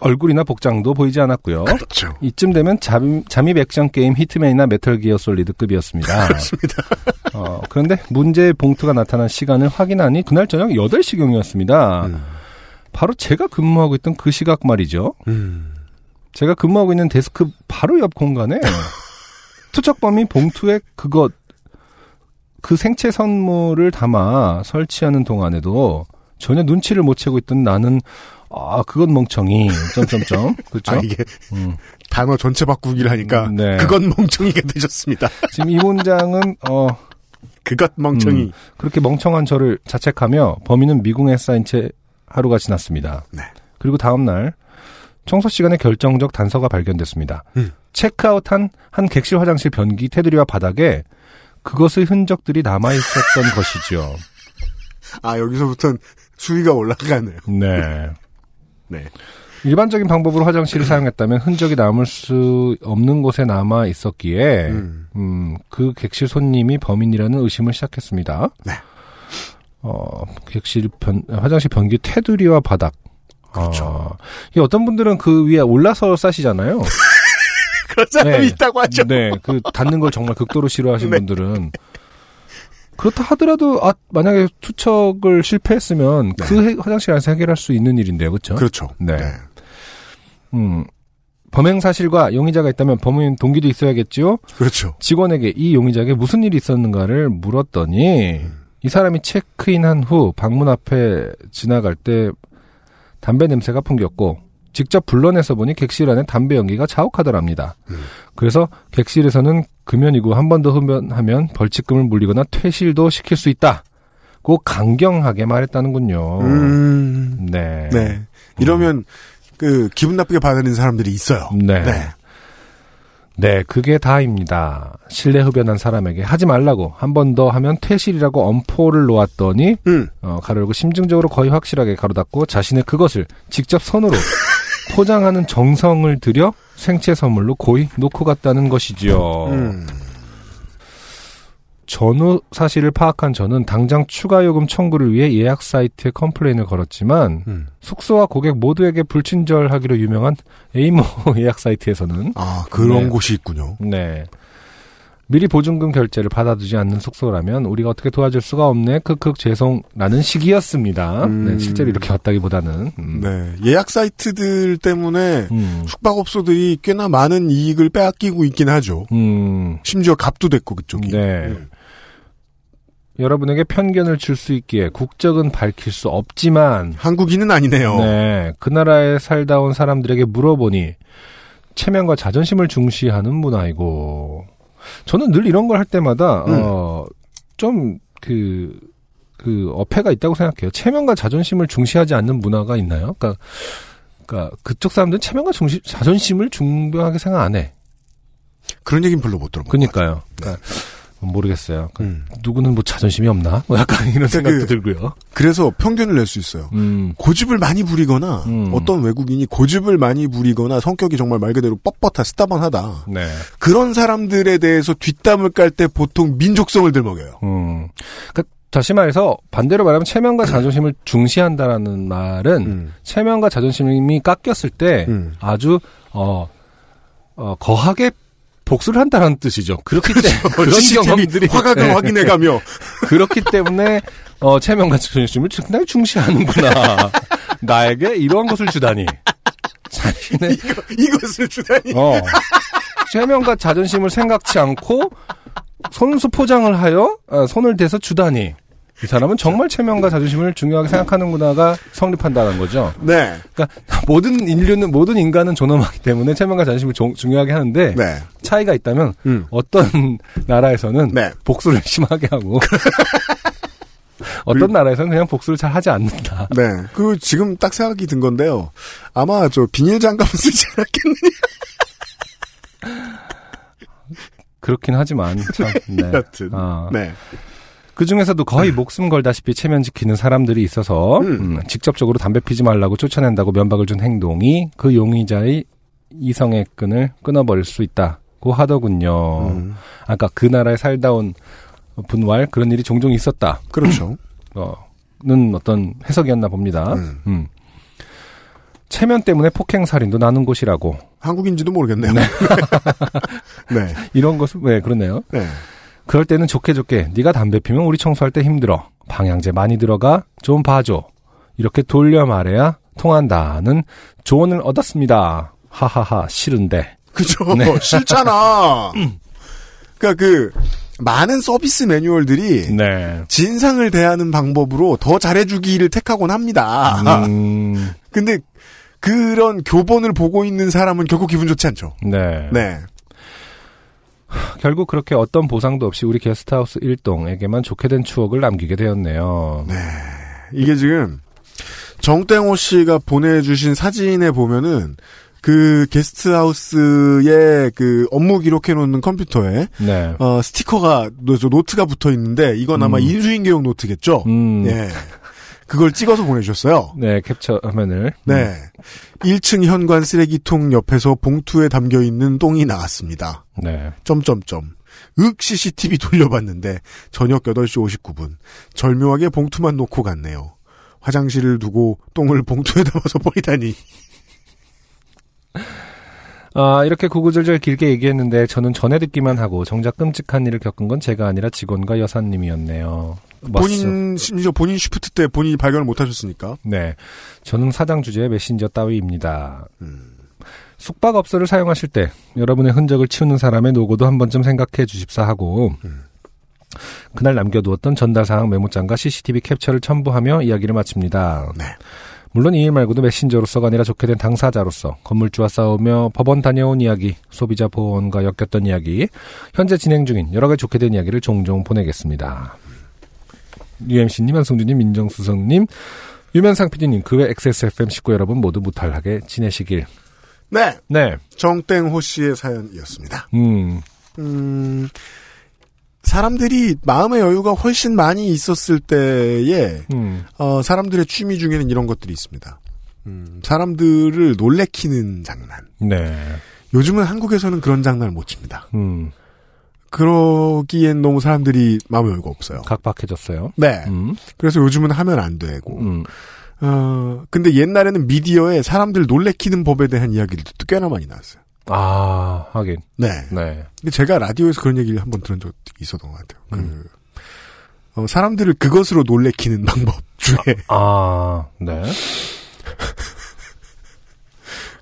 얼굴이나 복장도 보이지 않았고요. 그렇죠. 이쯤 되면 잠, 잠입 액션 게임 히트맨이나 메탈 기어 솔리드급이었습니다. 그렇습니다. 어, 그런데 문제의 봉투가 나타난 시간을 확인하니 그날 저녁 8시경이었습니다. 음. 바로 제가 근무하고 있던 그 시각 말이죠. 음. 제가 근무하고 있는 데스크 바로 옆 공간에 투척범이 봉투에 그것 그 생체 선물을 담아 설치하는 동안에도 전혀 눈치를 못 채고 있던 나는 아 그건 멍청이 점점점 그렇죠. 아, 이게 음. 단어 전체 바꾸기를 하니까 네. 그건 멍청이가 되셨습니다. 지금 이 문장은 어 그것 멍청이. 음, 그렇게 멍청한 저를 자책하며 범인은 미궁에 쌓인 채 하루가 지났습니다. 네. 그리고 다음 날 청소 시간에 결정적 단서가 발견됐습니다. 음. 체크아웃한 한 객실 화장실 변기 테두리와 바닥에 그것의 흔적들이 남아 있었던 것이죠. 아 여기서부터는 수위가 올라가네요. 네. 네. 일반적인 방법으로 화장실을 사용했다면 흔적이 남을 수 없는 곳에 남아 있었기에 음. 음, 그 객실 손님이 범인이라는 의심을 시작했습니다. 네. 어, 객실 변, 화장실 변기 테두리와 바닥. 그렇죠. 어, 이 어떤 분들은 그 위에 올라서 싸시잖아요. 그런 사람이 네. 있다고 하죠. 네, 그 닿는 걸 정말 극도로 싫어하시는 네. 분들은 그렇다 하더라도 아 만약에 투척을 실패했으면 네. 그 해- 화장실 안에서 해결할 수 있는 일인데요, 그렇죠? 그렇죠. 네. 음, 범행 사실과 용의자가 있다면 범인 동기도 있어야겠죠. 그렇죠. 직원에게 이 용의자에게 무슨 일이 있었는가를 물었더니 이 사람이 체크인한 후 방문 앞에 지나갈 때 담배 냄새가 풍겼고 직접 불러내서 보니 객실 안에 담배 연기가 자욱하더랍니다. 음. 그래서 객실에서는 금연이고 한 번 더 흡연하면 벌칙금을 물리거나 퇴실도 시킬 수 있다. 고 강경하게 말했다는군요. 음. 네. 네. 이러면 그 기분 나쁘게 받아들이는 사람들이 있어요. 네. 네. 네, 그게 다입니다. 실내 흡연한 사람에게 하지 말라고 한 번 더 하면 퇴실이라고 엄포를 놓았더니 음. 어, 가로 열고 심증적으로 거의 확실하게 가로 닫고 자신의 그것을 직접 손으로 포장하는 정성을 들여 생체 선물로 고이 놓고 갔다는 것이지요. 음. 전후 사실을 파악한 저는 당장 추가 요금 청구를 위해 예약 사이트에 complain을 걸었지만 음. 숙소와 고객 모두에게 불친절하기로 유명한 에이모 예약 사이트에서는 아 그런 네. 곳이 있군요. 네. 미리 보증금 결제를 받아두지 않는 숙소라면 우리가 어떻게 도와줄 수가 없네. 크크 죄송라는 식이었습니다. 음. 네, 실제로 이렇게 왔다기보다는 음. 네. 예약 사이트들 때문에 음. 숙박업소들이 꽤나 많은 이익을 빼앗기고 있긴 하죠. 음. 심지어 값도 됐고 그쪽이. 네. 음. 여러분에게 편견을 줄 수 있기에 국적은 밝힐 수 없지만 한국인은 아니네요. 네, 그 나라에 살다 온 사람들에게 물어보니 체면과 자존심을 중시하는 문화이고 저는 늘 이런 걸 할 때마다 음. 어, 좀그그 어폐가 있다고 생각해요. 체면과 자존심을 중시하지 않는 문화가 있나요? 그러니까, 그러니까 그쪽 사람들은 체면과 중시, 자존심을 중요하게 생각 안 해. 그런 얘기는 별로 못 들어본 그니까요. 네. 그러니까 모르겠어요. 그러니까 누구는 뭐 자존심이 없나? 뭐 약간 이런 생각도 그- 들고요. 그래서 평균을 낼 수 있어요. 음, 고집을 많이 부리거나 음. 어떤 외국인이 고집을 많이 부리거나 성격이 정말 말 그대로 뻣뻣하 스타번하다. 네. 그런 사람들에 대해서 뒷담을 깔 때 보통 민족성을 들먹여요. 음. 그러니까 다시 말해서 반대로 말하면 체면과 자존심을 중시한다라는 말은 음. 체면과 자존심이 깎였을 때 음. 아주 어, 어 거하게 복수를 한다는 뜻이죠. 그렇기 때문에 그런 경험들이 화각을 네. 확인해가며 그렇기 때문에 어 체면과 자존심을 상당히 중시하는구나. 나에게 이러한 것을 주다니. 자신의 이것을 주다니. 어 체면과 자존심을 생각지 않고 손수 포장을 하여 어, 손을 대서 주다니. 이 사람은 정말 체면과 자존심을 중요하게 생각하는 문화가 성립한다는 거죠. 네. 그러니까 모든 인류는 모든 인간은 존엄하기 때문에 체면과 자존심을 종- 중요하게 하는데 네. 차이가 있다면 음. 어떤 나라에서는 네. 복수를 심하게 하고 어떤 나라에서는 그냥 복수를 잘 하지 않는다. 네. 그 지금 딱 생각이 든 건데요. 아마 저 비닐 장갑 쓰지 않았겠느냐. 그렇긴 하지만 참. 네. 여튼. 아. 네. 그 중에서도 거의 목숨 걸다시피 체면 지키는 사람들이 있어서 음. 음, 직접적으로 담배 피지 말라고 쫓아낸다고 면박을 준 행동이 그 용의자의 이성의 끈을 끊어버릴 수 있다고 하더군요. 음. 아까 그 나라에 살다 온 분왈 그런 일이 종종 있었다. 그렇죠. 어,는 어떤 해석이었나 봅니다. 음. 음. 체면 때문에 폭행 살인도 나는 곳이라고 한국인지도 모르겠네요. 네. 네. 이런 것은 왜 그러네요. 네. 그럴 때는 좋게 좋게 네가 담배 피면 우리 청소할 때 힘들어. 방향제 많이 들어가. 좀 봐줘. 이렇게 돌려 말해야 통한다는 조언을 얻었습니다. 하하하 싫은데. 그죠. 네. 싫잖아. 그러니까 그 많은 서비스 매뉴얼들이 네. 진상을 대하는 방법으로 더 잘해주기를 택하곤 합니다. 음, 근데 그런 교본을 보고 있는 사람은 결코 기분 좋지 않죠. 네. 네. 결국 그렇게 어떤 보상도 없이 우리 게스트하우스 일동에게만 좋게 된 추억을 남기게 되었네요. 이게 지금 정땡호 씨가 보내주신 사진에 보면은 그 게스트하우스의 그 업무 기록해 놓는 컴퓨터에 네. 어, 스티커가 노트가 붙어 있는데 이건 아마 음. 인수인계용 노트겠죠. 음, 예. 그걸 찍어서 보내주셨어요. 네, 캡처 화면을. 네. 1층 현관 쓰레기통 옆에서 봉투에 담겨 있는 똥이 나왔습니다. 네. 점점점. 윽 CCTV 돌려봤는데 저녁 8시 59분. 절묘하게 봉투만 놓고 갔네요. 화장실을 두고 똥을 봉투에 담아서 버리다니. 아, 이렇게 구구절절 길게 얘기했는데 저는 전에 듣기만 하고 정작 끔찍한 일을 겪은 건 제가 아니라 직원과 여사님이었네요. 본인 심지어 본인 쉬프트 때 본인이 발견을 못 하셨으니까. 네. 저는 사장 주제의 메신저 따위입니다. 음. 숙박업소를 사용하실 때 여러분의 흔적을 치우는 사람의 노고도 한 번쯤 생각해 주십사 하고 음. 그날 남겨두었던 전달사항 메모장과 CCTV 캡처를 첨부하며 이야기를 마칩니다. 네. 물론 이 일 말고도 메신저로서가 아니라 좋게 된 당사자로서 건물주와 싸우며 법원 다녀온 이야기, 소비자 보호원과 엮였던 이야기, 현재 진행 중인 여러 가지 좋게 된 이야기를 종종 보내겠습니다. UMC님, 한성준님, 민정수석님, 유면상 PD님, 그 외 XSFM 식구 여러분 모두 무탈하게 지내시길. 네. 네. 정땡호 씨의 사연이었습니다. 음, 음, 사람들이 마음의 여유가 훨씬 많이 있었을 때에 음, 어, 사람들의 취미 중에는 이런 것들이 있습니다. 음, 사람들을 놀래키는 장난. 네. 요즘은 한국에서는 그런 장난을 못 칩니다. 음, 그러기엔 너무 사람들이 마음의 여유가 없어요. 각박해졌어요. 네. 음, 그래서 요즘은 하면 안 되고. 음, 어, 근데 옛날에는 미디어에 사람들 놀래키는 법에 대한 이야기들도 꽤나 많이 나왔어요. 아, 하긴. 네. 네. 근데 제가 라디오에서 그런 얘기를 한번 들은 적이 있었던 것 같아요. 음. 그, 어, 사람들을 그것으로 놀래키는 방법 중에 아, 네.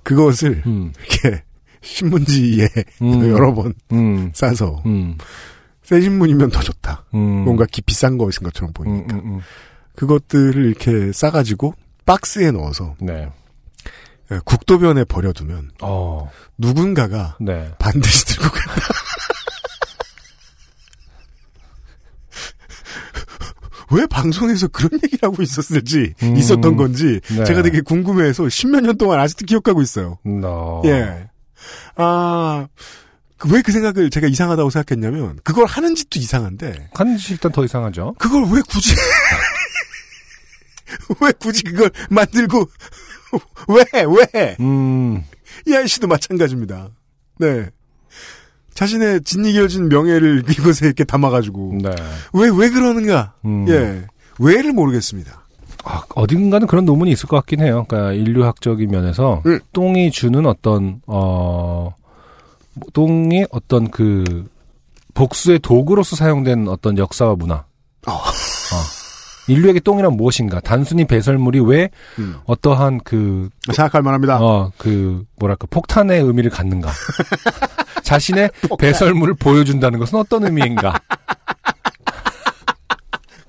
그것을 음, 이렇게 신문지에 음. 여러 번 음, 싸서 음, 새 신문이면 더 좋다. 음. 뭔가 깊이 싼 것인 것처럼 음, 보이니까 음, 음. 그것들을 이렇게 싸가지고 박스에 넣어서 네. 예, 국도변에 버려두면 어, 누군가가 네. 반드시 들고 간다. 왜 방송에서 그런 얘기를 하고 있었을지 음. 있었던 건지 네. 제가 되게 궁금해서 십몇 년 동안 아직도 기억하고 있어요. 너. 예. 아, 왜 그 생각을 제가 이상하다고 생각했냐면, 그걸 하는 짓도 이상한데, 하는 짓 일단 더 이상하죠. 그걸 왜 굳이, 왜 굳이 그걸 만들고, 왜, 왜? 음. 이 아저씨도 마찬가지입니다. 네. 자신의 진이겨진 명예를 이것에 이렇게 담아가지고, 네. 왜, 왜 그러는가? 음. 예. 왜를 모르겠습니다. 아, 어딘가는 그런 논문이 있을 것 같긴 해요. 그러니까 인류학적인 면에서 음. 똥이 주는 어떤 어 똥이 어떤 그 복수의 도구로서 사용된 어떤 역사와 문화. 어. 어. 인류에게 똥이란 무엇인가? 단순히 배설물이 왜 음. 어떠한 그 생각할 만합니다. 어, 그 뭐랄까 폭탄의 의미를 갖는가? 자신의 배설물을 보여준다는 것은 어떤 의미인가?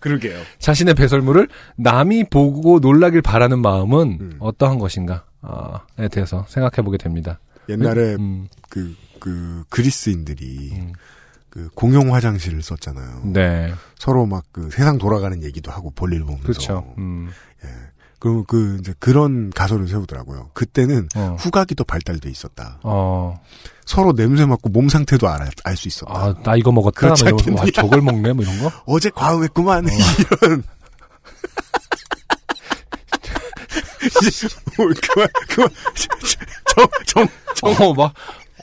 그러게요. 자신의 배설물을 남이 보고 놀라길 바라는 마음은 음. 어떠한 것인가에 대해서 생각해 보게 됩니다. 옛날에 음, 그, 그, 그리스인들이, 음. 그, 공용 화장실을 썼잖아요. 네, 서로 막 그 세상 돌아가는 얘기도 하고 볼일 보면서. 그렇죠. 음, 그, 그, 이제 그런 가설을 세우더라고요. 그때는 어. 후각이 더 발달돼 있었다. 어, 서로 냄새 맡고 몸 상태도 알 수 있었다. 아, 나 이거 먹었다. 그렇지 뭐 이러면서, 와, 않겠냐? 저걸 먹네, 뭐 이런 거. 어제 과음했구만. 어. 이런. 그만, 그만. 정, 정, 정. 어, 막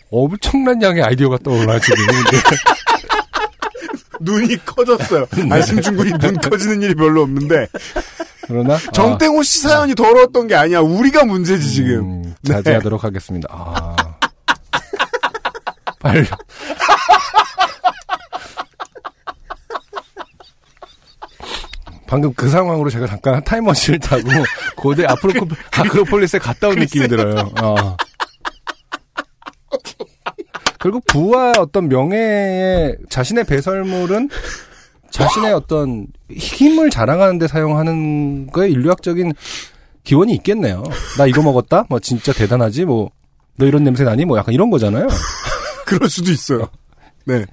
엄청난 양의 아이디어가 떠올라 지금. 눈이 커졌어요. 안승준 군이 눈 커지는 일이 별로 없는데. 그러나 정땡호 씨 사연이 더러웠던 게 아니야. 우리가 문제지, 지금. 음, 자제하도록 하겠습니다. 아, 빨리. 방금 그 상황으로 제가 잠깐 타임머신을 타고 고대 아프로 아크로폴리스에 갔다 온 느낌이 들어요. 어. 그리고 부와 어떤 명예의 자신의 배설물은 자신의 어떤 힘을 자랑하는 데 사용하는 거에 인류학적인 기원이 있겠네요. 나 이거 먹었다? 뭐 진짜 대단하지? 뭐 너 이런 냄새 나니? 뭐 약간 이런 거잖아요. 그럴 수도 있어요. 네.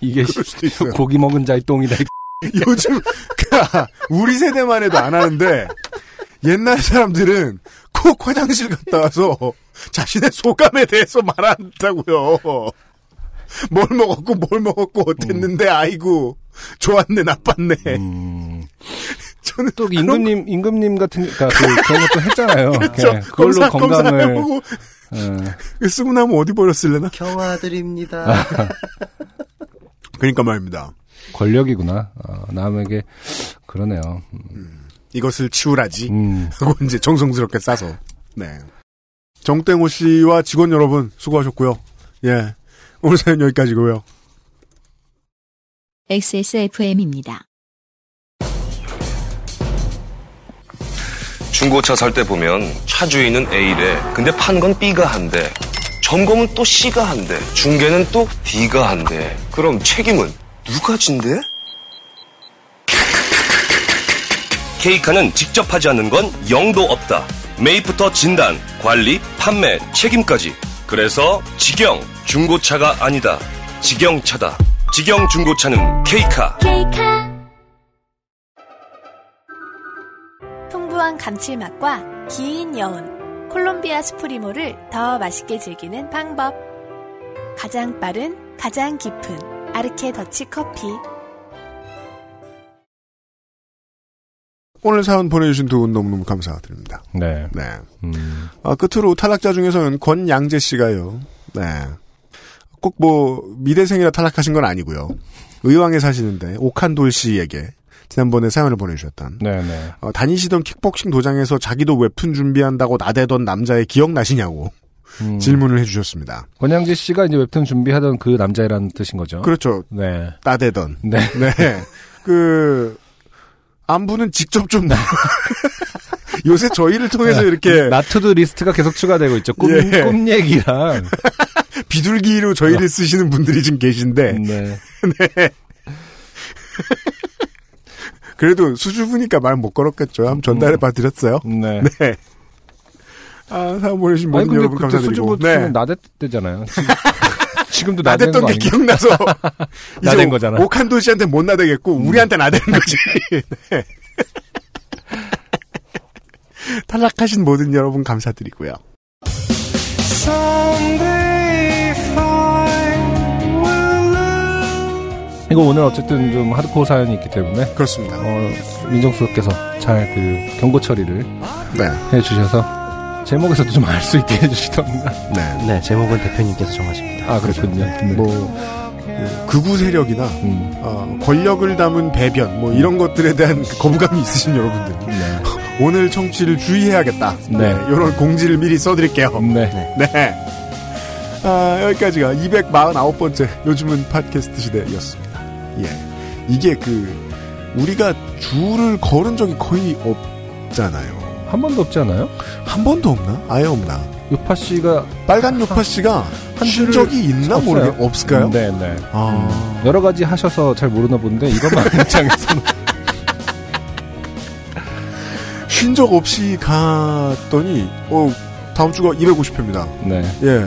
이게. 고기 먹은 자의 똥이다. 요즘, 그러니까 우리 세대만 해도 안 하는데, 옛날 사람들은 꼭 화장실 갔다 와서 자신의 소감에 대해서 말한다고요. 뭘 먹었고, 뭘 먹었고, 어땠는데, 아이고, 좋았네, 나빴네. 음. 저는 또 임금님 임금님 같은 그러니까 그, 그런 것도 했잖아요. 그렇죠. 예, 그걸로 검사, 건강을 검사해보고 예. 쓰고 나면 어디 버렸을래나? 경화드립니다. 그러니까 말입니다. 권력이구나. 어, 남에게 그러네요. 이것을 치우라지. 음. 하고 이제 정성스럽게 싸서. 네. 정땡호 씨와 직원 여러분 수고하셨고요. 예. 오늘 사연 여기까지고요. XSFM입니다. 중고차 살 때 보면 차 주인은 A래. 근데 판 건 B가 한대. 점검은 또 C가 한대. 중개는 또 D가 한대. 그럼 책임은 누가 진대? K카는 직접 하지 않는 건 영도 없다. 매입부터 진단, 관리, 판매, 책임까지. 그래서 직영 중고차가 아니다. 직영차다. 직영 중고차는 K카. 케이카 풍부한 감칠맛과 긴 여운 콜롬비아 스프리모를 더 맛있게 즐기는 방법 가장 빠른 가장 깊은 아르케 더치 커피 오늘 사연 보내주신 두 분 너무너무 감사드립니다. 네. 네. 음. 아, 끝으로 탈락자 중에서는 권양재 씨가요. 네. 꼭 뭐, 미대생이라 탈락하신 건 아니고요. 의왕에 사시는데, 옥한돌 씨에게 지난번에 사연을 보내주셨던, 네네. 어, 다니시던 킥복싱 도장에서 자기도 웹툰 준비한다고 나대던 남자의 기억나시냐고 음. 질문을 해주셨습니다. 권양지 씨가 이제 웹툰 준비하던 그 남자애라는 뜻인 거죠. 그렇죠. 네. 나대던. 네. 네. 그, 안부는 직접 좀, 요새 저희를 통해서 이렇게 not to do list가 계속 추가되고 있죠. 꿈, 예. 꿈 얘기랑. 비둘기로 저희를 쓰시는 분들이 좀 계신데, 네. 네. 그래도 수줍으니까 말 못 걸었겠죠. 한번 전달해 봐 드렸어요. 네. 네. 아, 사연 보내주신 아니, 모든 여러분 감사드리고. 수줍어 네. 치면 나댔대잖아요. 지금도 나댔던 거 게? 기억나서 이제 나댄 오- 거잖아. 음. 오칸도 씨한테 못 나대겠고 우리한테 나대는 거지. 네. 탈락하신 모든 여러분 감사드리고요. 이거 오늘 어쨌든 좀 하드코어 사연이 있기 때문에 그렇습니다. 어, 민정수석께서 잘 그 경고 처리를 네. 해주셔서 제목에서도 좀 알 수 있게 해주시던가. 네. 네, 제목은 대표님께서 정하십니다. 아 그렇군요. 네. 뭐그 극우 세력이나 음. 어, 권력을 담은 배변 뭐 이런 것들에 대한 그 거부감이 있으신 여러분들 네. 오늘 청취를 주의해야겠다. 네. 이런 공지를 미리 써드릴게요. 네. 네. 아, 여기까지가 249번째 요즘은 팟캐스트 시대였습니다. 예. 이게 그, 우리가 줄을 걸은 적이 거의 없잖아요. 한 번도 없지 않아요? 한 번도 없나? 아예 없나? 요파 씨가 빨간 요파 씨가 한 적이 있나. 모르겠, 없을까요? 네, 네. 아. 음, 여러 가지 하셔서 잘 모르나 본데 이것만 입장에서는 쉰 적 없이 갔더니, 어, 다음 주가 250회입니다. 네. 예.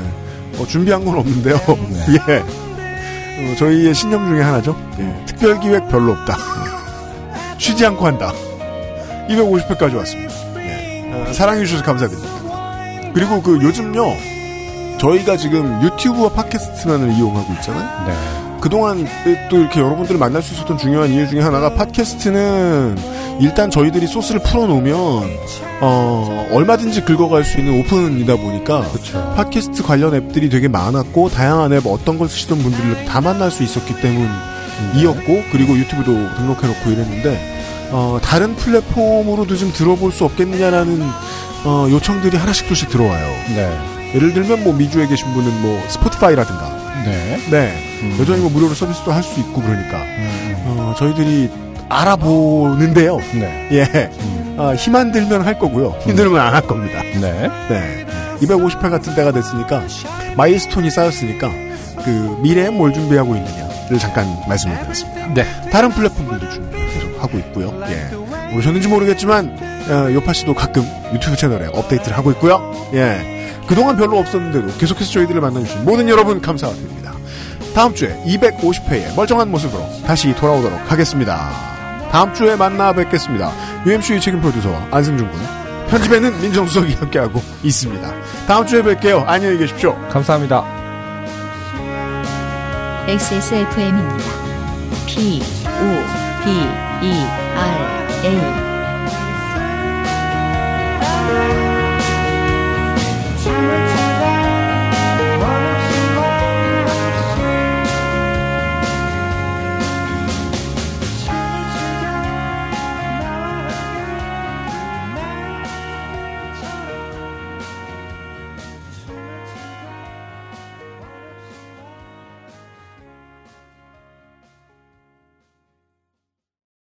어, 준비한 건 없는데요. 예. 어, 저희의 신념 중에 하나죠. 예. 특별 기획 별로 없다. 쉬지 않고 한다. 250회까지 왔습니다. 예. 아, 사랑해주셔서 감사드립니다. 그리고 그 요즘요, 저희가 지금 유튜브와 팟캐스트만을 이용하고 있잖아요. 네. 그동안 또 이렇게 여러분들을 만날 수 있었던 중요한 이유 중에 하나가 팟캐스트는 일단 저희들이 소스를 풀어놓으면 어, 얼마든지 긁어갈 수 있는 오픈이다 보니까 그렇죠. 팟캐스트 관련 앱들이 되게 많았고 다양한 앱 어떤 걸 쓰시던 분들을 다 만날 수 있었기 때문이었고 그리고 유튜브도 등록해놓고 이랬는데 어, 다른 플랫폼으로도 좀 들어볼 수 없겠느냐라는 어, 요청들이 하나씩 둘씩 들어와요. 네. 예를 들면 뭐 미주에 계신 분은 뭐 스포티파이라든가 네. 네 음. 여전히 뭐 무료로 서비스도 할 수 있고 그러니까 음, 어, 저희들이 알아보는데요. 네. 예. 음. 아, 힘안 들면 할 거고요. 힘들면 안 할 겁니다. 네. 네. 250회 같은 때가 됐으니까, 마일스톤이 쌓였으니까, 그, 미래에 뭘 준비하고 있느냐를 잠깐 말씀을 드렸습니다. 네. 다른 플랫폼들도 계속 하고 있고요. 예. 모르셨는지 모르겠지만, 어, 요파 씨도 가끔 유튜브 채널에 업데이트를 하고 있고요. 예. 그동안 별로 없었는데도 계속해서 저희들을 만나주신 모든 여러분 감사드립니다. 다음 주에 250회의 멀쩡한 모습으로 다시 돌아오도록 하겠습니다. 다음 주에 만나 뵙겠습니다. UMC의 책임 프로듀서와 안승준 군, 편집에는 민정수석이 함께하고 있습니다. 다음 주에 뵐게요. 안녕히 계십시오. 감사합니다. XSFM입니다. P, O, D, E, R, A.